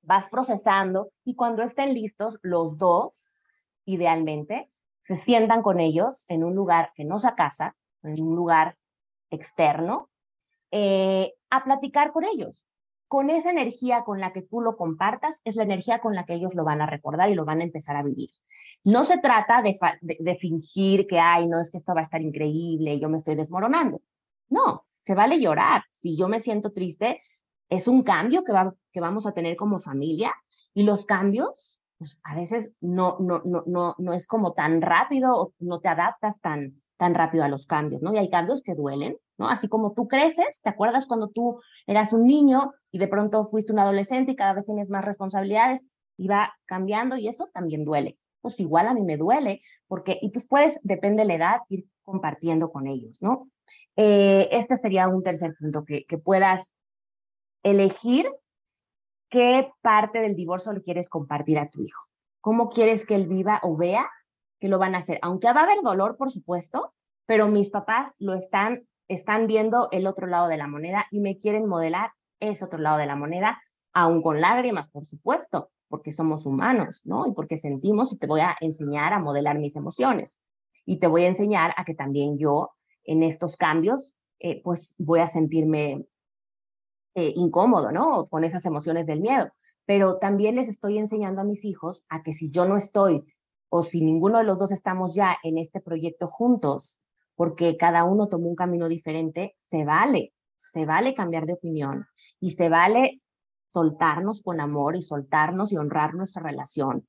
Speaker 4: vas procesando y cuando estén listos, los dos, idealmente, se sientan con ellos en un lugar que no sea casa, en un lugar externo, eh, a platicar con ellos con esa energía con la que tú lo compartas, es la energía con la que ellos lo van a recordar y lo van a empezar a vivir. No se trata de, fingir que, ay, no, es que esto va a estar increíble, yo me estoy desmoronando. No, se vale llorar. Si yo me siento triste, es un cambio que, va, que vamos a tener como familia y los cambios, pues a veces no, no, no, no, no es como tan rápido o no te adaptas tan, tan rápido a los cambios, ¿no? Y hay cambios que duelen, ¿no? Así como tú creces, ¿te acuerdas cuando tú eras un niño y de pronto fuiste un adolescente y cada vez tienes más responsabilidades y va cambiando y eso también duele. Pues igual a mí me duele, porque, y tú puedes, depende de la edad, ir compartiendo con ellos, ¿no? Eh, este sería un tercer punto, que, que puedas elegir qué parte del divorcio le quieres compartir a tu hijo. ¿Cómo quieres que él viva o vea que lo van a hacer? Aunque va a haber dolor, por supuesto, pero mis papás lo están están viendo el otro lado de la moneda y me quieren modelar ese otro lado de la moneda, aún con lágrimas, por supuesto, porque somos humanos, ¿no? Y porque sentimos y te voy a enseñar a modelar mis emociones. Y te voy a enseñar a que también yo en estos cambios, eh, pues voy a sentirme eh, incómodo, ¿no? Con esas emociones del miedo. Pero también les estoy enseñando a mis hijos a que si yo no estoy o si ninguno de los dos estamos ya en este proyecto juntos, porque cada uno tomó un camino diferente, se vale, se vale cambiar de opinión y se vale soltarnos con amor y soltarnos y honrar nuestra relación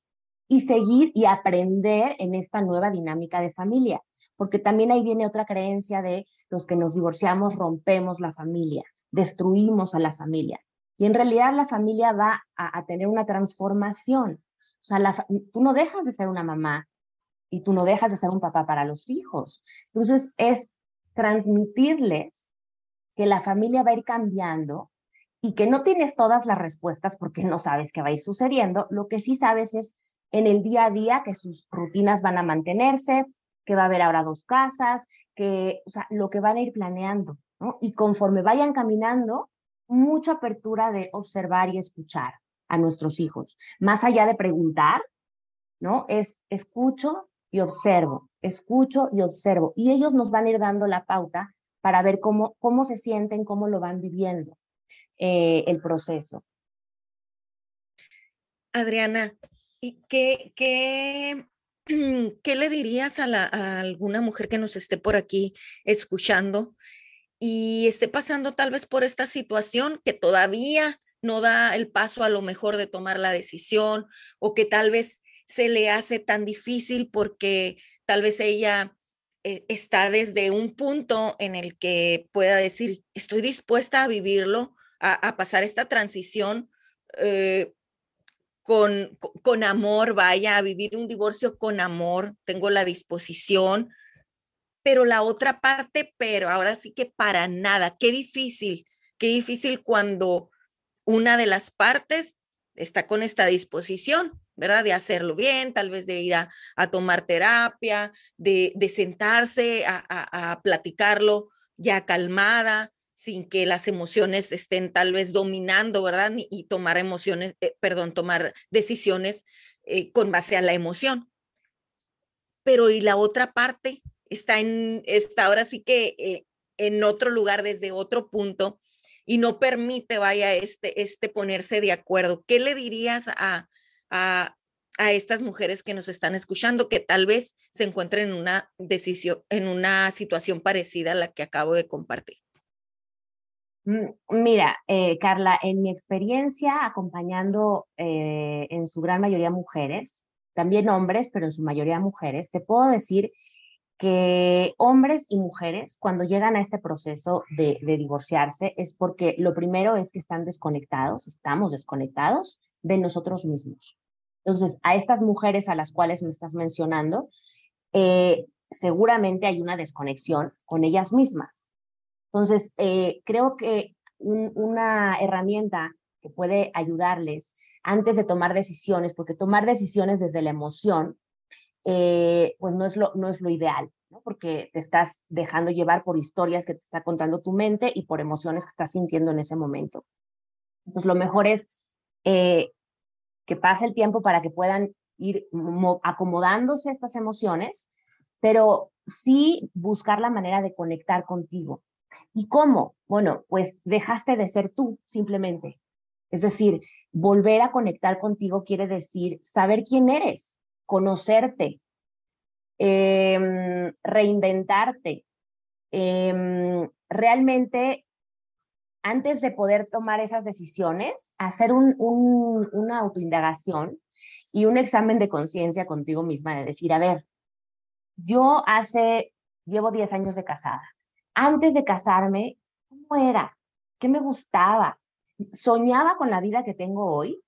Speaker 4: y seguir y aprender en esta nueva dinámica de familia, porque también ahí viene otra creencia de los que nos divorciamos rompemos la familia, destruimos a la familia. Y en realidad la familia va a, tener una transformación. O sea, tú no dejas de ser una mamá, y tú no dejas de ser un papá para los hijos. Entonces es transmitirles que la familia va a ir cambiando y que no tienes todas las respuestas porque no sabes qué va a ir sucediendo. Lo que sí sabes es en el día a día que sus rutinas van a mantenerse, que va a haber ahora dos casas, que, o sea, lo que van a ir planeando. Y conforme vayan caminando, mucha apertura de observar y escuchar a nuestros hijos. Más allá de preguntar, ¿no? Es escucho, y observo, escucho y observo. Y ellos nos van a ir dando la pauta para ver cómo, cómo se sienten, cómo lo van viviendo eh, el proceso.
Speaker 2: Adriana, ¿y qué, qué, <clears throat> qué le dirías a, la, a alguna mujer que nos esté por aquí escuchando y esté pasando tal vez por esta situación que todavía no da el paso a lo mejor de tomar la decisión o que tal vez se le hace tan difícil porque tal vez ella eh, está desde un punto en el que pueda decir, estoy dispuesta a vivirlo, a, pasar esta transición eh, con, con amor, vaya, a vivir un divorcio con amor, tengo la disposición, pero la otra parte, pero ahora sí que para nada, qué difícil, qué difícil cuando una de las partes está con esta disposición, ¿verdad? De hacerlo bien, tal vez de ir a, tomar terapia, de, sentarse a, platicarlo ya calmada, sin que las emociones estén tal vez dominando, ¿verdad? Y, tomar emociones, eh, perdón, tomar decisiones eh, con base a la emoción. Pero y la otra parte está en, está ahora sí que eh, en otro lugar, desde otro punto, y no permite, vaya, este, este ponerse de acuerdo. ¿Qué le dirías a, a, a estas mujeres que nos están escuchando que tal vez se encuentren en una decisión, en una situación parecida a la que acabo de compartir?
Speaker 4: Mm, mira, eh, Carla, en mi experiencia acompañando eh, en su gran mayoría mujeres, también hombres, pero en su mayoría mujeres, te puedo decir que hombres y mujeres, cuando llegan a este proceso de, divorciarse, es porque lo primero es que están desconectados, estamos desconectados de nosotros mismos. Entonces, a estas mujeres a las cuales me estás mencionando, eh, seguramente hay una desconexión con ellas mismas. Entonces, eh, creo que una herramienta que puede ayudarles antes de tomar decisiones, porque tomar decisiones desde la emoción eh, pues no es, lo, no es lo ideal, porque te estás dejando llevar por historias que te está contando tu mente y por emociones que estás sintiendo en ese momento. Entonces, lo mejor es eh, que pase el tiempo para que puedan ir acomodándose estas emociones, pero sí buscar la manera de conectar contigo. ¿Y cómo? Bueno, pues dejaste de ser tú, simplemente. Es decir, volver a conectar contigo quiere decir saber quién eres, conocerte, em, reinventarte. Em, realmente, antes de poder tomar esas decisiones, hacer un, una autoindagación y un examen de conciencia contigo misma, de decir, a ver, yo hace, llevo 10 años de casada. Antes de casarme, ¿cómo era? ¿Qué me gustaba? ¿Soñaba con la vida que tengo hoy?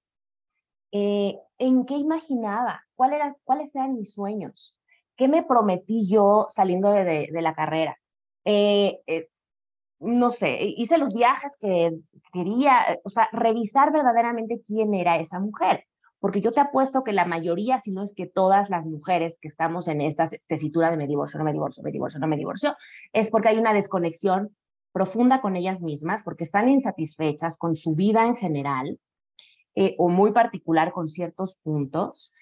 Speaker 4: Eh, en qué imaginaba, ¿Cuál era, cuáles eran mis sueños, qué me prometí yo saliendo de, la carrera. Eh, eh, no sé, hice los viajes que quería, o sea, revisar verdaderamente quién era esa mujer. Porque yo te apuesto que la mayoría, si no es que todas las mujeres que estamos en esta tesitura de me divorcio, no me divorcio, me divorcio, no me divorcio, es porque hay una desconexión profunda con ellas mismas, porque están insatisfechas con su vida en general, eh, o muy particular con ciertos puntos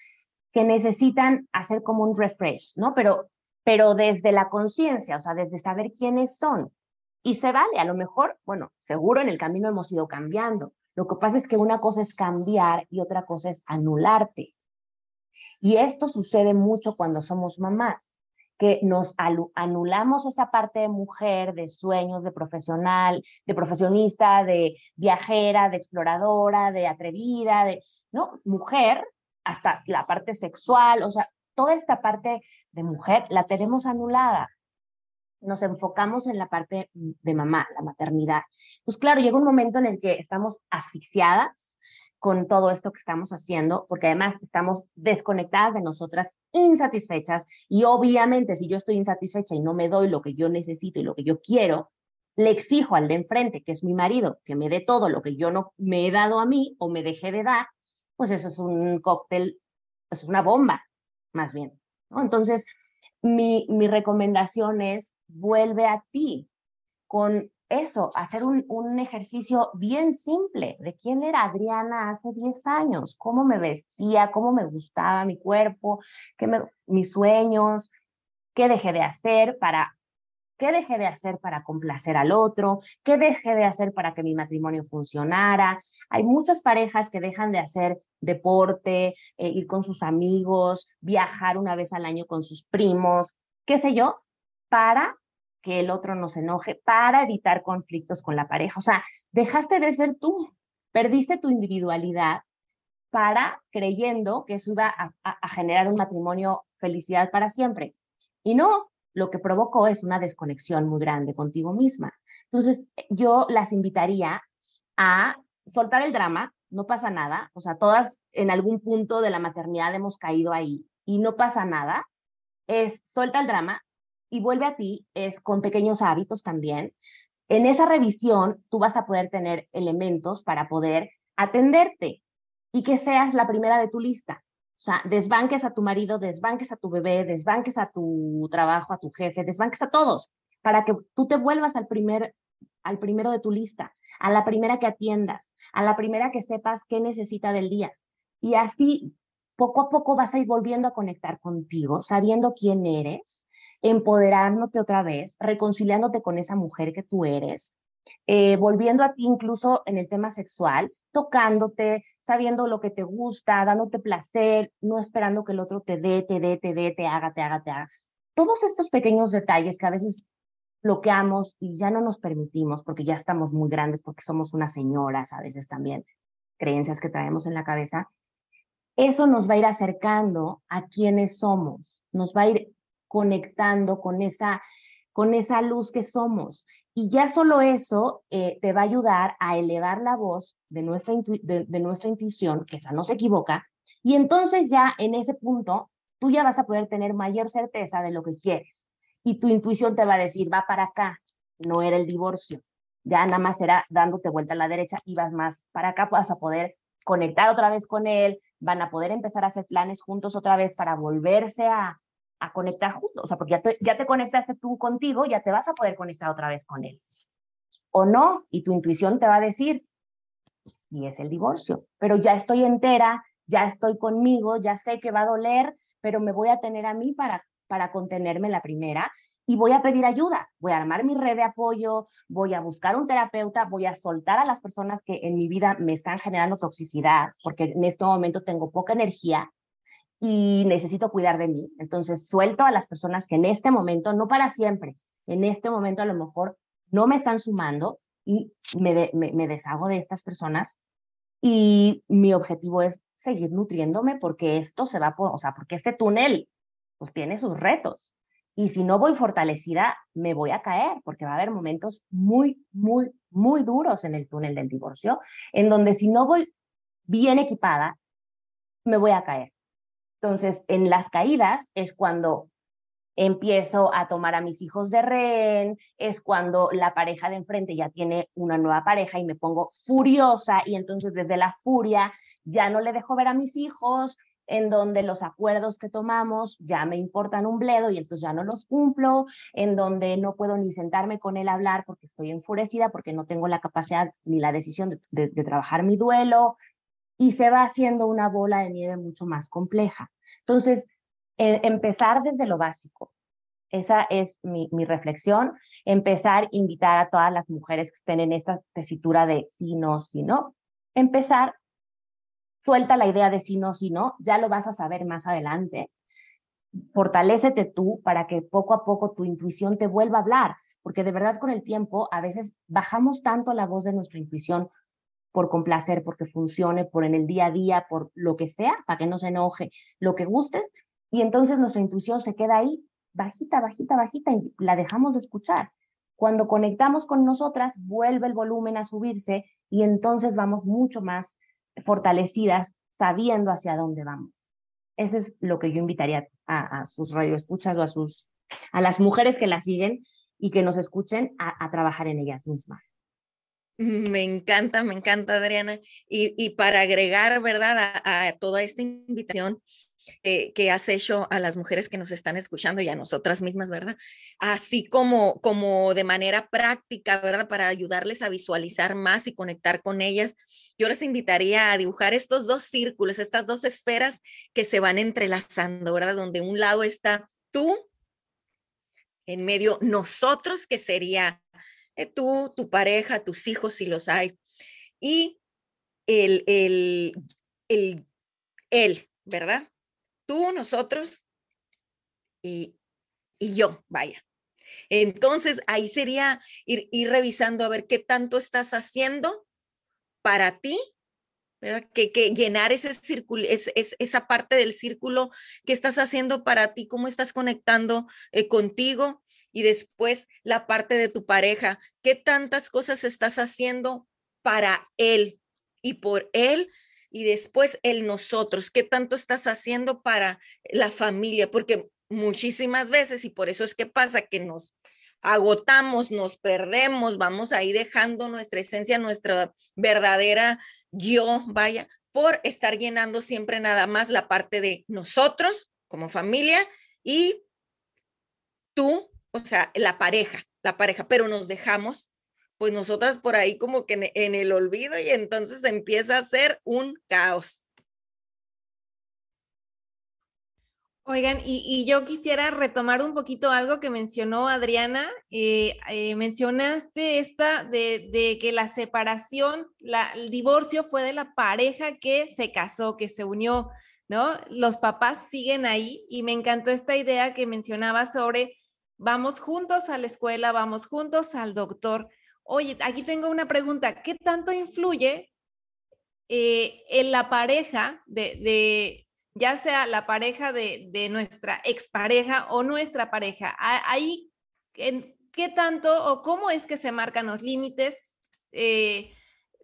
Speaker 4: que necesitan hacer como un refresh, ¿no? Pero, pero desde la conciencia, o sea, desde saber quiénes son. Y se vale, a lo mejor, bueno, seguro en el camino hemos ido cambiando. Lo que pasa es que una cosa es cambiar y otra cosa es anularte. Y esto sucede mucho cuando somos mamás que nos anulamos esa parte de mujer, de sueños, de profesional, de profesionista, de viajera, de exploradora, de atrevida, de, ¿no? Mujer, hasta la parte sexual, o sea, toda esta parte de mujer la tenemos anulada. Nos enfocamos en la parte de mamá, la maternidad. Pues claro, llega un momento en el que estamos asfixiadas con todo esto que estamos haciendo, porque además estamos desconectadas de nosotras, insatisfechas, y obviamente si yo estoy insatisfecha y no me doy lo que yo necesito y lo que yo quiero, le exijo al de enfrente, que es mi marido, que me dé todo lo que yo no me he dado a mí o me dejé de dar, pues eso es un cóctel, eso es una bomba, más bien. Entonces, mi, mi recomendación es, vuelve a ti con eso, hacer un, un, ejercicio bien simple de quién era Adriana hace 10 años, cómo me vestía, cómo me gustaba mi cuerpo, qué me, mis sueños, qué dejé de hacer para qué dejé de hacer para complacer al otro, qué dejé de hacer para que mi matrimonio funcionara. Hay muchas parejas que dejan de hacer deporte, eh, ir con sus amigos, viajar una vez al año con sus primos, qué sé yo, para que el otro no se enoje, para evitar conflictos con la pareja. O sea, dejaste de ser tú, perdiste tu individualidad para creyendo que eso iba a, a, generar un matrimonio felicidad para siempre. Y no, lo que provocó es una desconexión muy grande contigo misma. Entonces, yo las invitaría a soltar el drama, no pasa nada, o sea, todas en algún punto de la maternidad hemos caído ahí y no pasa nada, es suelta el drama, y vuelve a ti es con pequeños hábitos también. En esa revisión tú vas a poder tener elementos para poder atenderte. y que seas la primera de tu lista. O sea, desbanques a tu marido, desbanques a tu bebé, desbanques a tu trabajo, a tu jefe, desbanques a todos, para que tú te vuelvas al, primer, al primero de tu lista, a la primera que atiendas, a la primera que sepas qué necesita del día. Y así, poco a poco vas a ir volviendo a conectar contigo, sabiendo quién eres, empoderándote otra vez, reconciliándote con esa mujer que tú eres, eh, volviendo a ti incluso en el tema sexual, tocándote, sabiendo lo que te gusta, dándote placer, no esperando que el otro te dé, te dé, te dé, te haga, te haga, te haga. Todos estos pequeños detalles que a veces bloqueamos y ya no nos permitimos porque ya estamos muy grandes, porque somos unas señoras a veces también, creencias que traemos en la cabeza, eso nos va a ir acercando a quienes somos, nos va a ir conectando con esa, con esa luz que somos. Y ya solo eso eh, te va a ayudar a elevar la voz de nuestra, de, nuestra intuición, que esa no se equivoca, y entonces ya en ese punto tú ya vas a poder tener mayor certeza de lo que quieres. Y tu intuición te va a decir, va para acá, no era el divorcio. Ya nada más era dándote vuelta a la derecha y vas más para acá, vas a poder conectar otra vez con él, van a poder empezar a hacer planes juntos otra vez para volverse a, a conectar juntos, o sea, porque ya te, ya te conectaste tú contigo, ya te vas a poder conectar otra vez con él. O no, y tu intuición te va a decir, y es el divorcio, pero ya estoy entera, ya estoy conmigo, ya sé que va a doler, pero me voy a tener a mí para, para contenerme la primera y voy a pedir ayuda, voy a armar mi red de apoyo, voy a buscar un terapeuta, voy a soltar a las personas que en mi vida me están generando toxicidad, porque en este momento tengo poca energía y necesito cuidar de mí. Entonces suelto a las personas que en este momento, no para siempre, en este momento a lo mejor no me están sumando y me, deshago de estas personas y mi objetivo es seguir nutriéndome porque esto se va, o sea, porque este túnel pues tiene sus retos. Y si no voy fortalecida, me voy a caer, porque va a haber momentos muy, muy, muy duros en el túnel del divorcio, en donde si no voy bien equipada, me voy a caer. Entonces, en las caídas es cuando empiezo a tomar a mis hijos de rehén, es cuando la pareja de enfrente ya tiene una nueva pareja y me pongo furiosa y entonces desde la furia ya no le dejo ver a mis hijos, en donde los acuerdos que tomamos ya me importan un bledo y entonces ya no los cumplo, en donde no puedo ni sentarme con él a hablar porque estoy enfurecida, porque no tengo la capacidad ni la decisión de, de trabajar mi duelo, y se va haciendo una bola de nieve mucho más compleja. Entonces, e, empezar desde lo básico. Esa es mi, mi, reflexión. Empezar, invitar a todas las mujeres que estén en esta tesitura de sí, no, sí, no. Empezar, suelta la idea de sí, no, sí, no. Ya lo vas a saber más adelante. Fortalécete tú para que poco a poco tu intuición te vuelva a hablar. Porque de verdad con el tiempo a veces bajamos tanto la voz de nuestra intuición por complacer, porque funcione, por en el día a día, por lo que sea, para que no se enoje, lo que gustes, y entonces nuestra intuición se queda ahí bajita, bajita, bajita y la dejamos de escuchar. Cuando conectamos con nosotras, vuelve el volumen a subirse y entonces vamos mucho más fortalecidas sabiendo hacia dónde vamos. Eso es lo que yo invitaría a, sus radioescuchas o a, sus, a las mujeres que la siguen y que nos escuchen a trabajar en ellas mismas.
Speaker 2: Me encanta, me encanta, Adriana. Y, para agregar, ¿verdad?, a, toda esta invitación que has hecho a las mujeres que nos están escuchando y a nosotras mismas, ¿verdad? Así como, como de manera práctica, ¿verdad? Para ayudarles a visualizar más y conectar con ellas, yo les invitaría a dibujar estos dos círculos, estas dos esferas que se van entrelazando, ¿verdad? Donde un lado está tú, en medio nosotros, que sería tú, tu pareja, tus hijos, si los hay, y el, el, el, él, ¿verdad? Tú, nosotros y, y yo, vaya. Entonces, ahí sería ir, ir, revisando a ver qué tanto estás haciendo para ti, ¿verdad? Que, que llenar ese círculo, es, es, esa parte del círculo que estás haciendo para ti, cómo estás conectando eh, contigo y después la parte de tu pareja. ¿Qué tantas cosas estás haciendo para él y por él? Y después el nosotros, ¿qué tanto estás haciendo para la familia? Porque muchísimas veces, y por eso es que pasa que nos agotamos, nos perdemos, vamos ahí dejando nuestra esencia, nuestra verdadera yo, vaya, por estar llenando siempre nada más la parte de nosotros como familia y tú, o sea, la pareja, la pareja, pero nos dejamos, pues nosotras por ahí como que en, el olvido y entonces empieza a ser un caos.
Speaker 3: Oigan, y, yo quisiera retomar un poquito algo que mencionó Adriana. Eh, eh, mencionaste esta de, que la separación, el divorcio fue de la pareja que se casó, que se unió, ¿no? Los papás siguen ahí y me encantó esta idea que mencionaba sobre vamos juntos a la escuela, vamos juntos al doctor. Oye, aquí tengo una pregunta, ¿qué tanto influye eh, en la pareja de ya sea la pareja de, nuestra expareja o nuestra pareja. Ahí, ¿en qué tanto o cómo es que se marcan los límites? Eh,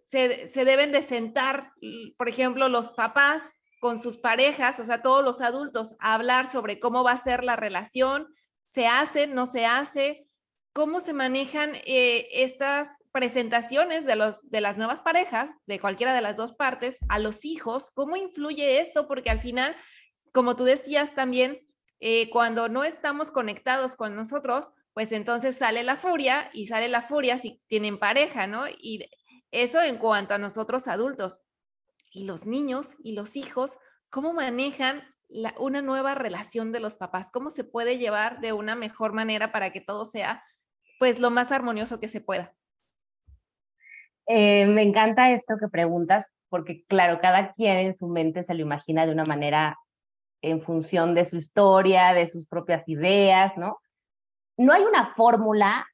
Speaker 3: se, se, deben de sentar, por ejemplo, los papás con sus parejas, o sea, todos los adultos, a hablar sobre cómo va a ser la relación, se hace, no se hace, cómo se manejan eh, estas presentaciones de, los, de las nuevas parejas, de cualquiera de las dos partes, a los hijos, cómo influye esto, porque al final, como tú decías también, eh, cuando no estamos conectados con nosotros, pues entonces sale la furia y sale la furia si tienen pareja, ¿no? Y eso en cuanto a nosotros adultos. Y los niños y los hijos, ¿cómo manejan una nueva relación de los papás? ¿Cómo se puede llevar de una mejor manera para que todo sea pues lo más armonioso que se pueda.
Speaker 4: Eh, me encanta esto que preguntas, porque claro, cada quien en su mente se lo imagina de una manera en función de su historia, de sus propias ideas, ¿no? No hay una fórmula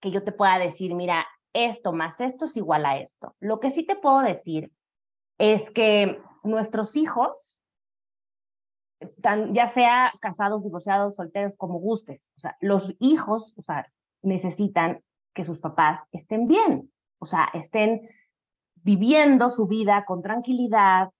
Speaker 4: que yo te pueda decir, mira, esto más esto es igual a esto. Lo que sí te puedo decir es que nuestros hijos ya sea casados, divorciados, solteros, como gustes. O sea, los hijos, o sea, necesitan que sus papás estén bien, o sea, estén viviendo su vida con tranquilidad,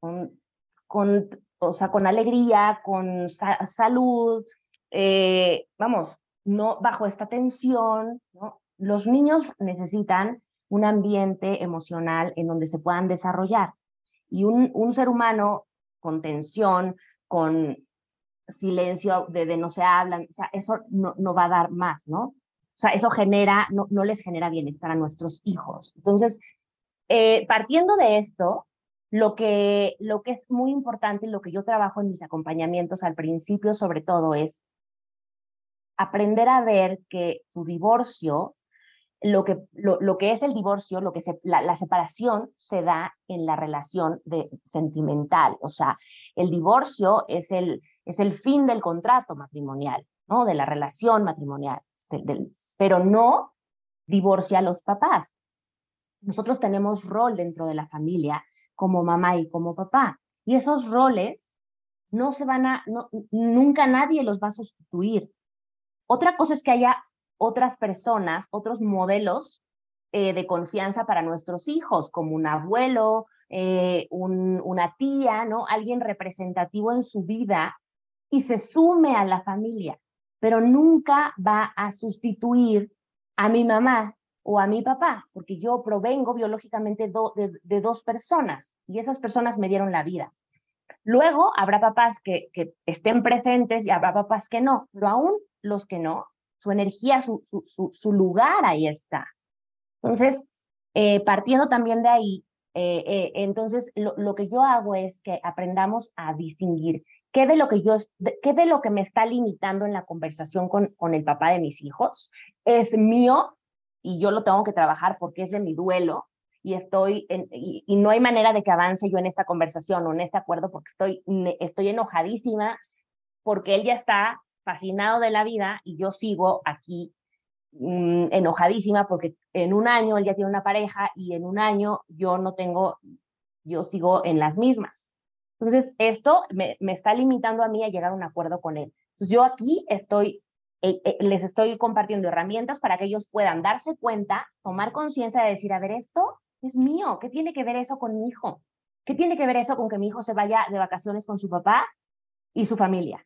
Speaker 4: con, con, o sea, con alegría, con salud, eh, vamos, no bajo esta tensión, ¿no? Los niños necesitan un ambiente emocional en donde se puedan desarrollar. Y un, un ser humano con tensión, con silencio de, no se hablan, o sea, eso no, no, va a dar más, ¿no? O sea, eso genera, no, no les genera bienestar a nuestros hijos. Entonces, eh, partiendo de esto, lo que, lo que es muy importante, lo que yo trabajo en mis acompañamientos al principio sobre todo es aprender a ver que tu divorcio, lo que, lo, lo que es el divorcio, lo que se, la, la, separación se da en la relación de, sentimental, o sea, el divorcio es el, es el fin del contrato matrimonial, ¿no? De la relación matrimonial, pero no divorcia a los papás. Nosotros tenemos rol dentro de la familia como mamá y como papá, y esos roles no se van a, nunca nadie los va a sustituir. Otra cosa es que haya otras personas, otros modelos eh, de confianza para nuestros hijos, como un abuelo, eh, una tía, ¿no? Alguien representativo en su vida y se sume a la familia, pero nunca va a sustituir a mi mamá o a mi papá, porque yo provengo biológicamente de, dos personas y esas personas me dieron la vida. Luego habrá papás que, que, estén presentes y habrá papás que no, pero aún los que no, su energía, su, su, su, lugar ahí está. Entonces, eh, partiendo también de ahí, eh, eh, entonces lo, lo, que yo hago es que aprendamos a distinguir ¿Qué de lo que yo, qué de lo que me está limitando en la conversación con, con el papá de mis hijos es mío y yo lo tengo que trabajar porque es de mi duelo y estoy y, no hay manera de que avance yo en esta conversación o en este acuerdo porque estoy, estoy enojadísima porque él ya está fascinado de la vida y yo sigo aquí mm, enojadísima porque en un año él ya tiene una pareja y en un año yo no tengo, yo sigo en las mismas. Entonces, esto me, me, está limitando a mí a llegar a un acuerdo con él. Entonces, yo aquí estoy, eh, eh, les estoy compartiendo herramientas para que ellos puedan darse cuenta, tomar conciencia de decir, a ver, esto es mío, ¿qué tiene que ver eso con mi hijo? ¿Qué tiene que ver eso con que mi hijo se vaya de vacaciones con su papá y su familia?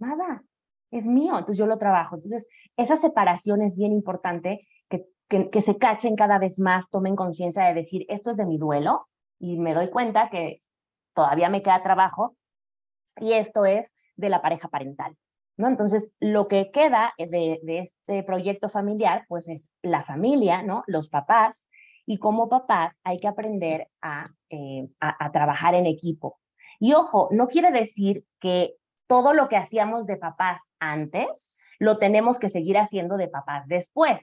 Speaker 4: Nada, es mío, entonces yo lo trabajo. Entonces, esa separación es bien importante, que, que, se cachen cada vez más, tomen conciencia de decir, esto es de mi duelo, y me doy cuenta que todavía me queda trabajo y esto es de la pareja parental. ¿no? Entonces, lo que queda de, este proyecto familiar, pues es la familia, ¿no? Los papás, y como papás hay que aprender eh, a, a, trabajar en equipo. Y ojo, no quiere decir que todo lo que hacíamos de papás antes lo tenemos que seguir haciendo de papás después.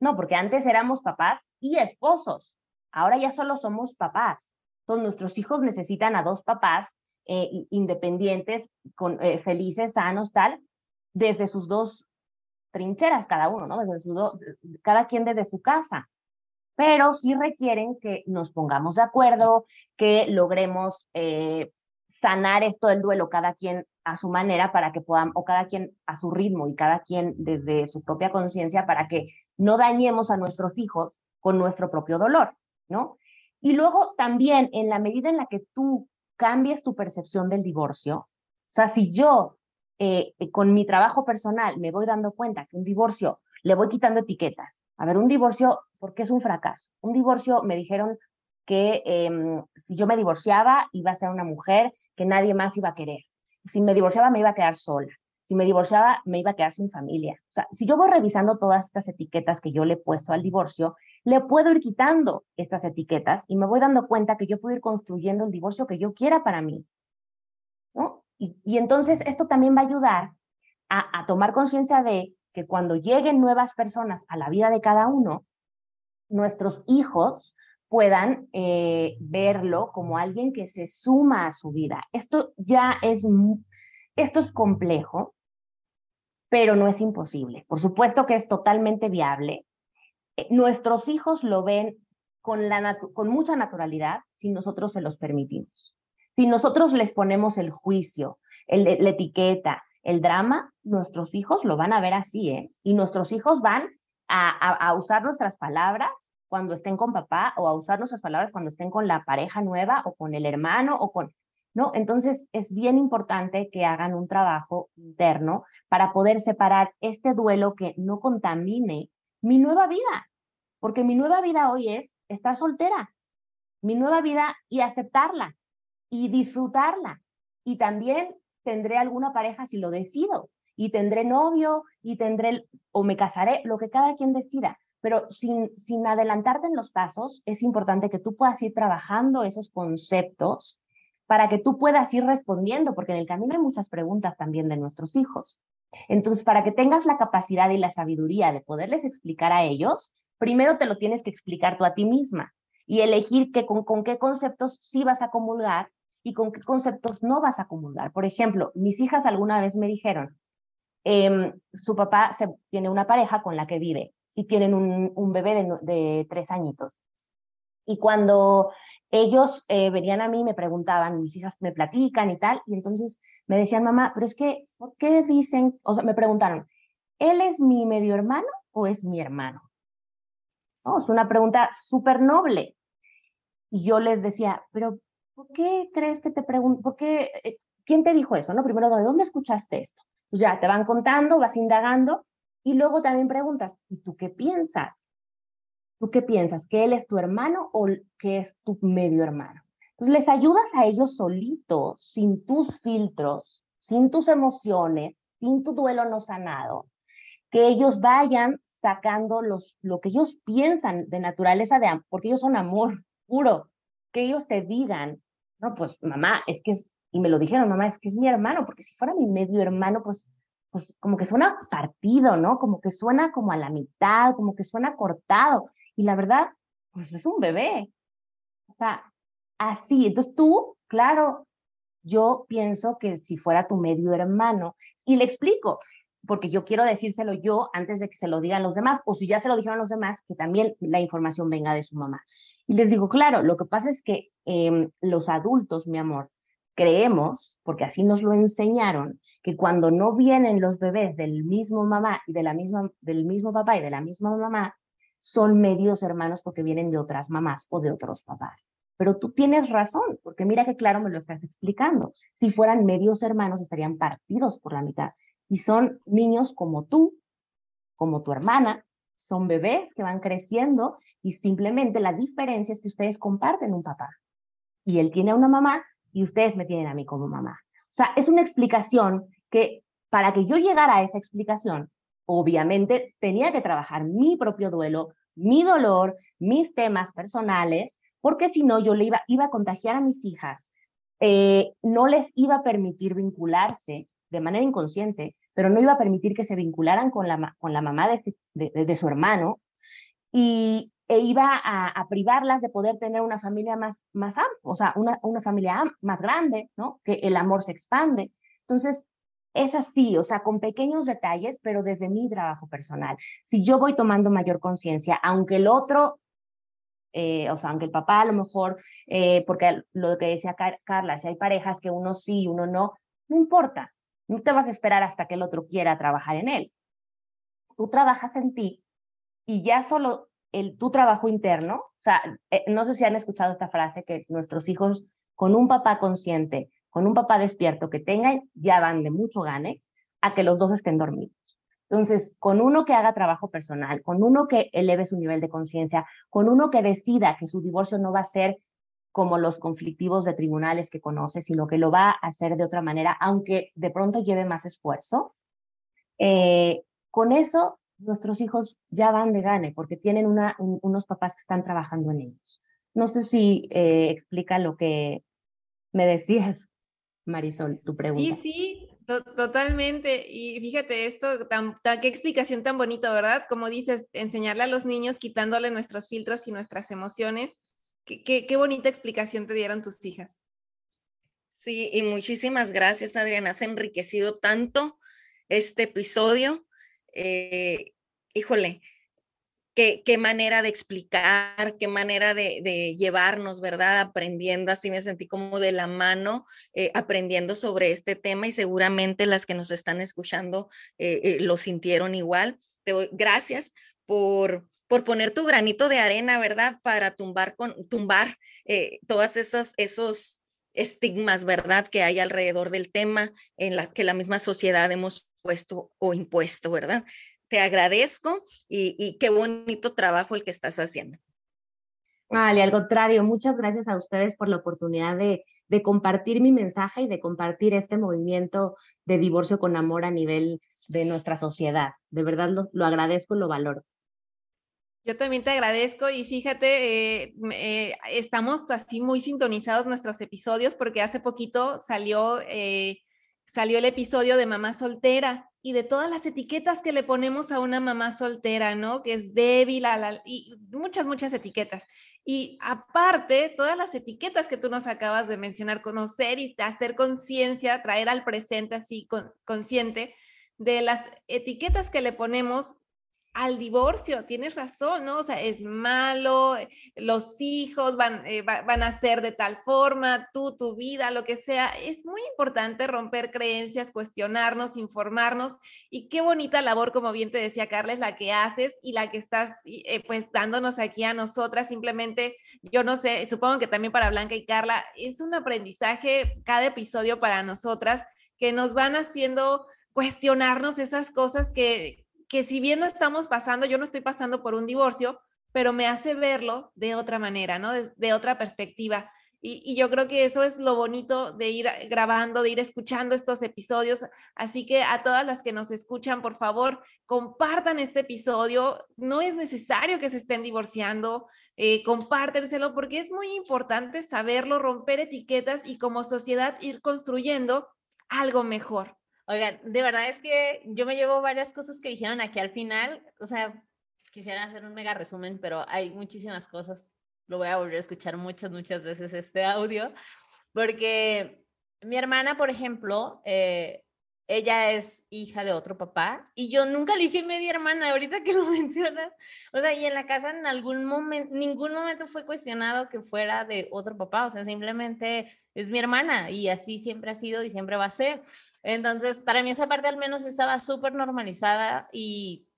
Speaker 4: No, porque antes éramos papás y esposos. Ahora ya solo somos papás. Entonces nuestros hijos necesitan a dos papás eh, independientes, con, eh, felices, sanos, tal, desde sus dos trincheras cada uno, ¿no? Desde su cada quien desde su casa. Pero sí requieren que nos pongamos de acuerdo, que logremos eh, sanar esto del duelo, cada quien a su manera para que puedan, o cada quien a su ritmo y cada quien desde su propia conciencia para que no dañemos a nuestros hijos con nuestro propio dolor, ¿no? Y luego también en la medida en la que tú cambies tu percepción del divorcio. O sea, si yo eh, eh, con mi trabajo personal me voy dando cuenta que un divorcio le voy quitando etiquetas. A ver, un divorcio, ¿por qué es un fracaso? Un divorcio me dijeron que em, si yo me divorciaba iba a ser una mujer que nadie más iba a querer. Si me divorciaba me iba a quedar sola. Si me divorciaba me iba a quedar sin familia. O sea, si yo voy revisando todas estas etiquetas que yo le he puesto al divorcio, le puedo ir quitando estas etiquetas y me voy dando cuenta que yo puedo ir construyendo el divorcio que yo quiera para mí. ¿no? Y, entonces esto también va a ayudar a, tomar conciencia de que cuando lleguen nuevas personas a la vida de cada uno, nuestros hijos puedan eh, verlo como alguien que se suma a su vida. Esto ya es, esto es complejo, pero no es imposible. Por supuesto que es totalmente viable eh, nuestros hijos lo ven con, la con mucha naturalidad si nosotros se los permitimos. Si nosotros les ponemos el juicio, el, la etiqueta, el drama, nuestros hijos lo van a ver así, ¿eh? Y nuestros hijos van a, a, usar nuestras palabras cuando estén con papá o a usar nuestras palabras cuando estén con la pareja nueva o con el hermano o con... ¿No? Entonces es bien importante que hagan un trabajo interno para poder separar este duelo que no contamine mi nueva vida, porque mi nueva vida hoy es estar soltera, mi nueva vida y aceptarla y disfrutarla. Y también tendré alguna pareja si lo decido, y tendré novio, y tendré, o me casaré, lo que cada quien decida. Pero sin, sin adelantarte en los pasos, es importante que tú puedas ir trabajando esos conceptos para que tú puedas ir respondiendo, porque en el camino hay muchas preguntas también de nuestros hijos. Entonces, para que tengas la capacidad y la sabiduría de poderles explicar a ellos, primero te lo tienes que explicar tú a ti misma y elegir que con, con qué conceptos sí vas a comulgar y con qué conceptos no vas a comulgar. Por ejemplo, mis hijas alguna vez me dijeron, eh, su papá se, tiene una pareja con la que vive y tienen un, bebé de, tres añitos. Y cuando ellos eh, venían a mí, me preguntaban, mis hijas me platican y tal, y entonces me decían, mamá, pero es que, ¿por qué dicen? O sea, me preguntaron, ¿él es mi medio hermano o es mi hermano? Oh, es una pregunta súper noble. Y yo les decía, pero ¿por qué crees que te pregunto? ¿Por qué? Eh, ¿Quién te dijo eso? No, primero, ¿de dónde escuchaste esto? Pues ya te van contando, vas indagando y luego también preguntas, ¿y tú qué piensas? ¿Tú qué piensas? ¿Que él es tu hermano o que es tu medio hermano? Entonces les ayudas a ellos solitos, sin tus filtros, sin tus emociones, sin tu duelo no sanado, que ellos vayan sacando los, lo que ellos piensan de naturaleza de porque ellos son amor <laughs> puro, que ellos te digan, no, pues mamá, es que es, y me lo dijeron, mamá, es que es mi hermano, porque si fuera mi medio hermano, pues, pues como que suena partido, ¿no? Como que suena como a la mitad, como que suena cortado, y la verdad, pues es un bebé. O sea, así, entonces tú, claro, yo pienso que si fuera tu medio hermano, y le explico, porque yo quiero decírselo yo antes de que se lo digan los demás, o si ya se lo dijeron los demás, que también la información venga de su mamá. Y les digo, claro, lo que pasa es que em, los adultos, mi amor, creemos, porque así nos lo enseñaron, que cuando no vienen los bebés del mismo mamá y de la misma, del mismo papá y de la misma mamá, son medios hermanos porque vienen de otras mamás o de otros papás. Pero tú tienes razón, porque mira que claro me lo estás explicando. Si fueran medios hermanos, estarían partidos por la mitad y son niños como tú, como tu hermana, son bebés que van creciendo y simplemente la diferencia es que ustedes comparten un papá. y él tiene a una mamá y ustedes me tienen a mí como mamá. O sea, es una explicación que para que yo llegara a esa explicación, obviamente tenía que trabajar mi propio duelo, mi dolor, mis temas personales, porque si no yo le iba, iba a contagiar a mis hijas, eh, no les iba a permitir vincularse de manera inconsciente, pero no iba a permitir que se vincularan con la, con la mamá de, de, su hermano y e iba a, privarlas de poder tener una familia más, más amplia, o sea, una, una familia más grande, ¿no? Que el amor se expande. Entonces, es así, o sea, con pequeños detalles, pero desde mi trabajo personal. Si yo voy tomando mayor conciencia, aunque el otro, eh, o sea, aunque el papá a lo mejor, eh, porque lo que decía Carla, si hay parejas que uno sí, uno no, no importa, no te vas a esperar hasta que el otro quiera trabajar en él. Tú trabajas en ti y ya solo el, tu trabajo interno, o sea, eh, no sé si han escuchado esta frase que nuestros hijos con un papá consciente con un papá despierto que tenga, ya van de mucho gane a que los dos estén dormidos. Entonces, con uno que haga trabajo personal, con uno que eleve su nivel de conciencia, con uno que decida que su divorcio no va a ser como los conflictivos de tribunales que conoce, sino que lo va a hacer de otra manera, aunque de pronto lleve más esfuerzo, eh, con eso nuestros hijos ya van de gane porque tienen una, unos papás que están trabajando en ellos. No sé si eh, explica lo que me decías. Marisol, tu pregunta.
Speaker 3: Sí, sí, totalmente. Y fíjate esto, tan, qué explicación tan bonita, ¿verdad? Como dices, enseñarle a los niños quitándole nuestros filtros y nuestras emociones. Qué, qué, bonita explicación te dieron tus hijas.
Speaker 2: Sí, y muchísimas gracias, Adriana. Has enriquecido tanto este episodio. Eh, híjole, qué, manera de explicar, qué manera de, llevarnos, ¿verdad? Aprendiendo, así me sentí como de la mano, eh, aprendiendo sobre este tema y seguramente las que nos están escuchando eh, lo sintieron igual. Te doy gracias por, por poner tu granito de arena, ¿verdad? Para tumbar, con, tumbar todas esas, esos estigmas, ¿verdad? Que hay alrededor del tema en las que la misma sociedad hemos puesto o impuesto, ¿verdad? te agradezco y, qué bonito trabajo el que estás haciendo.
Speaker 4: Vale, al contrario, muchas gracias a ustedes por la oportunidad de, compartir mi mensaje y de compartir este movimiento de divorcio con amor a nivel de nuestra sociedad. De verdad lo, agradezco y lo valoro.
Speaker 3: Yo también te agradezco y fíjate, eh, eh, estamos así muy sintonizados nuestros episodios porque hace poquito salió, eh, salió el episodio de mamá soltera y de todas las etiquetas que le ponemos a una mamá soltera, ¿no? Que es débil, y muchas, muchas etiquetas. Y aparte, todas las etiquetas que tú nos acabas de mencionar, conocer y hacer conciencia, traer al presente así consciente de las etiquetas que le ponemos al divorcio, tienes razón, ¿no? O sea, es malo, eh, los hijos van, eh, van a ser de tal forma, tú, tu vida, lo que sea. Es muy importante romper creencias, cuestionarnos, informarnos y qué bonita labor, como bien te decía Carla, es la que haces y la que estás eh, pues dándonos aquí a nosotras. Simplemente, yo no sé, supongo que también para Blanca y Carla, es un aprendizaje cada episodio para nosotras que nos van haciendo cuestionarnos esas cosas que, que si bien no estamos pasando, yo no estoy pasando por un divorcio, pero me hace verlo de otra manera, ¿no? De, otra perspectiva. Y, yo creo que eso es lo bonito de ir grabando, de ir escuchando estos episodios. Así que a todas las que nos escuchan, por favor, compartan este episodio. No es necesario que se estén divorciando, eh, compártenselo porque es muy importante saberlo, romper etiquetas y como sociedad ir construyendo algo mejor.
Speaker 1: Oigan, de verdad es que yo me llevo varias cosas que dijeron aquí al final. O sea, quisiera hacer un mega resumen, pero hay muchísimas cosas. Lo voy a volver a escuchar muchas, muchas veces este audio, porque mi hermana, por ejemplo, eh, ella es hija de otro papá y yo nunca le dije media hermana, ahorita que lo <laughs> mencionas. O sea, y en la casa en algún momento, ningún momento fue cuestionado que fuera de otro papá, o sea, simplemente es mi hermana y así siempre ha sido y siempre va a ser. Entonces, para mí esa parte al menos estaba súper normalizada y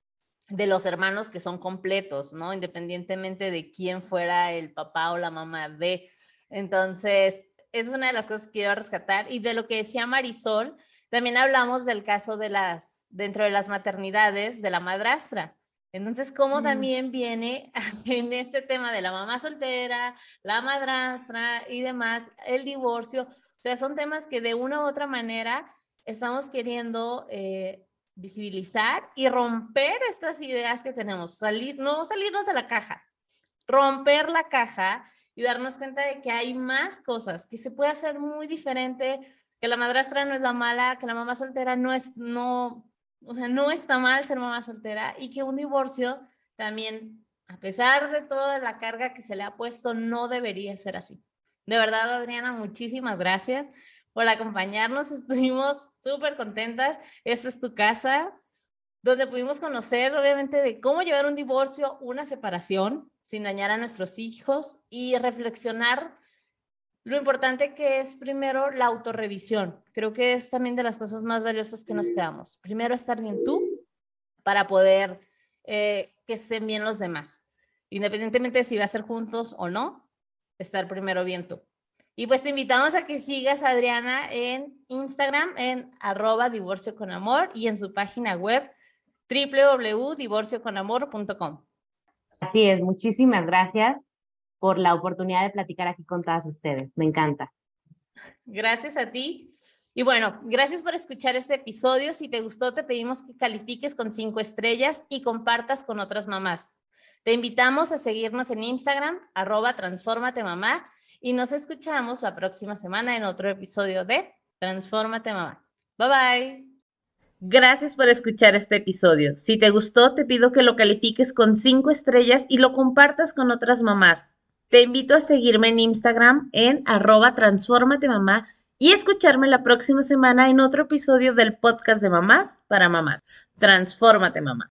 Speaker 1: de los hermanos que son completos, ¿no? Independientemente de quién fuera el papá o la mamá de. Entonces, esa es una de las cosas que quiero rescatar. Y de lo que decía Marisol, también hablamos del caso de las, dentro de las maternidades, de la madrastra. Entonces, ¿cómo mm. también viene <laughs> en este tema de la mamá soltera, la madrastra y demás, el divorcio? O sea, son temas que de una u otra manera estamos queriendo eh, visibilizar y romper estas ideas que tenemos, salir, no salirnos de la caja, romper la caja y darnos cuenta de que hay más cosas, que se puede hacer muy diferente, que la madrastra no es la mala, que la mamá soltera no es, no, o sea, no está mal ser mamá soltera y que un divorcio también, a pesar de toda la carga que se le ha puesto, no debería ser así. De verdad, Adriana, muchísimas gracias por acompañarnos. <laughs> Estuvimos súper contentas. Esta es tu casa, donde pudimos conocer, obviamente, de cómo llevar un divorcio, una separación, sin dañar a nuestros hijos y reflexionar lo importante que es primero la autorrevisión. Creo que es también de las cosas más valiosas que nos quedamos. Primero estar bien tú para poder eh, que estén bien los demás. Independientemente de si va a ser juntos o no, estar primero bien tú. Y pues te invitamos a que sigas a Adriana en Instagram en arroba divorcio con amor y en su página web www.divorcioconamor.com.
Speaker 4: Así es, muchísimas gracias por la oportunidad de platicar aquí con todas ustedes. Me encanta.
Speaker 1: Gracias a ti. Y bueno, gracias por escuchar este episodio. Si te gustó, te pedimos que califiques con cinco estrellas y compartas con otras mamás. Te invitamos a seguirnos en Instagram, arroba transformate mamá, y nos escuchamos la próxima semana en otro episodio de Transfórmate mamá. Bye bye. Gracias por escuchar este episodio. Si te gustó, te pido que lo califiques con cinco estrellas y lo compartas con otras mamás. Te invito a seguirme en Instagram en arroba mamá y escucharme la próxima semana en otro episodio del podcast de mamás para mamás. Transfórmate mamá.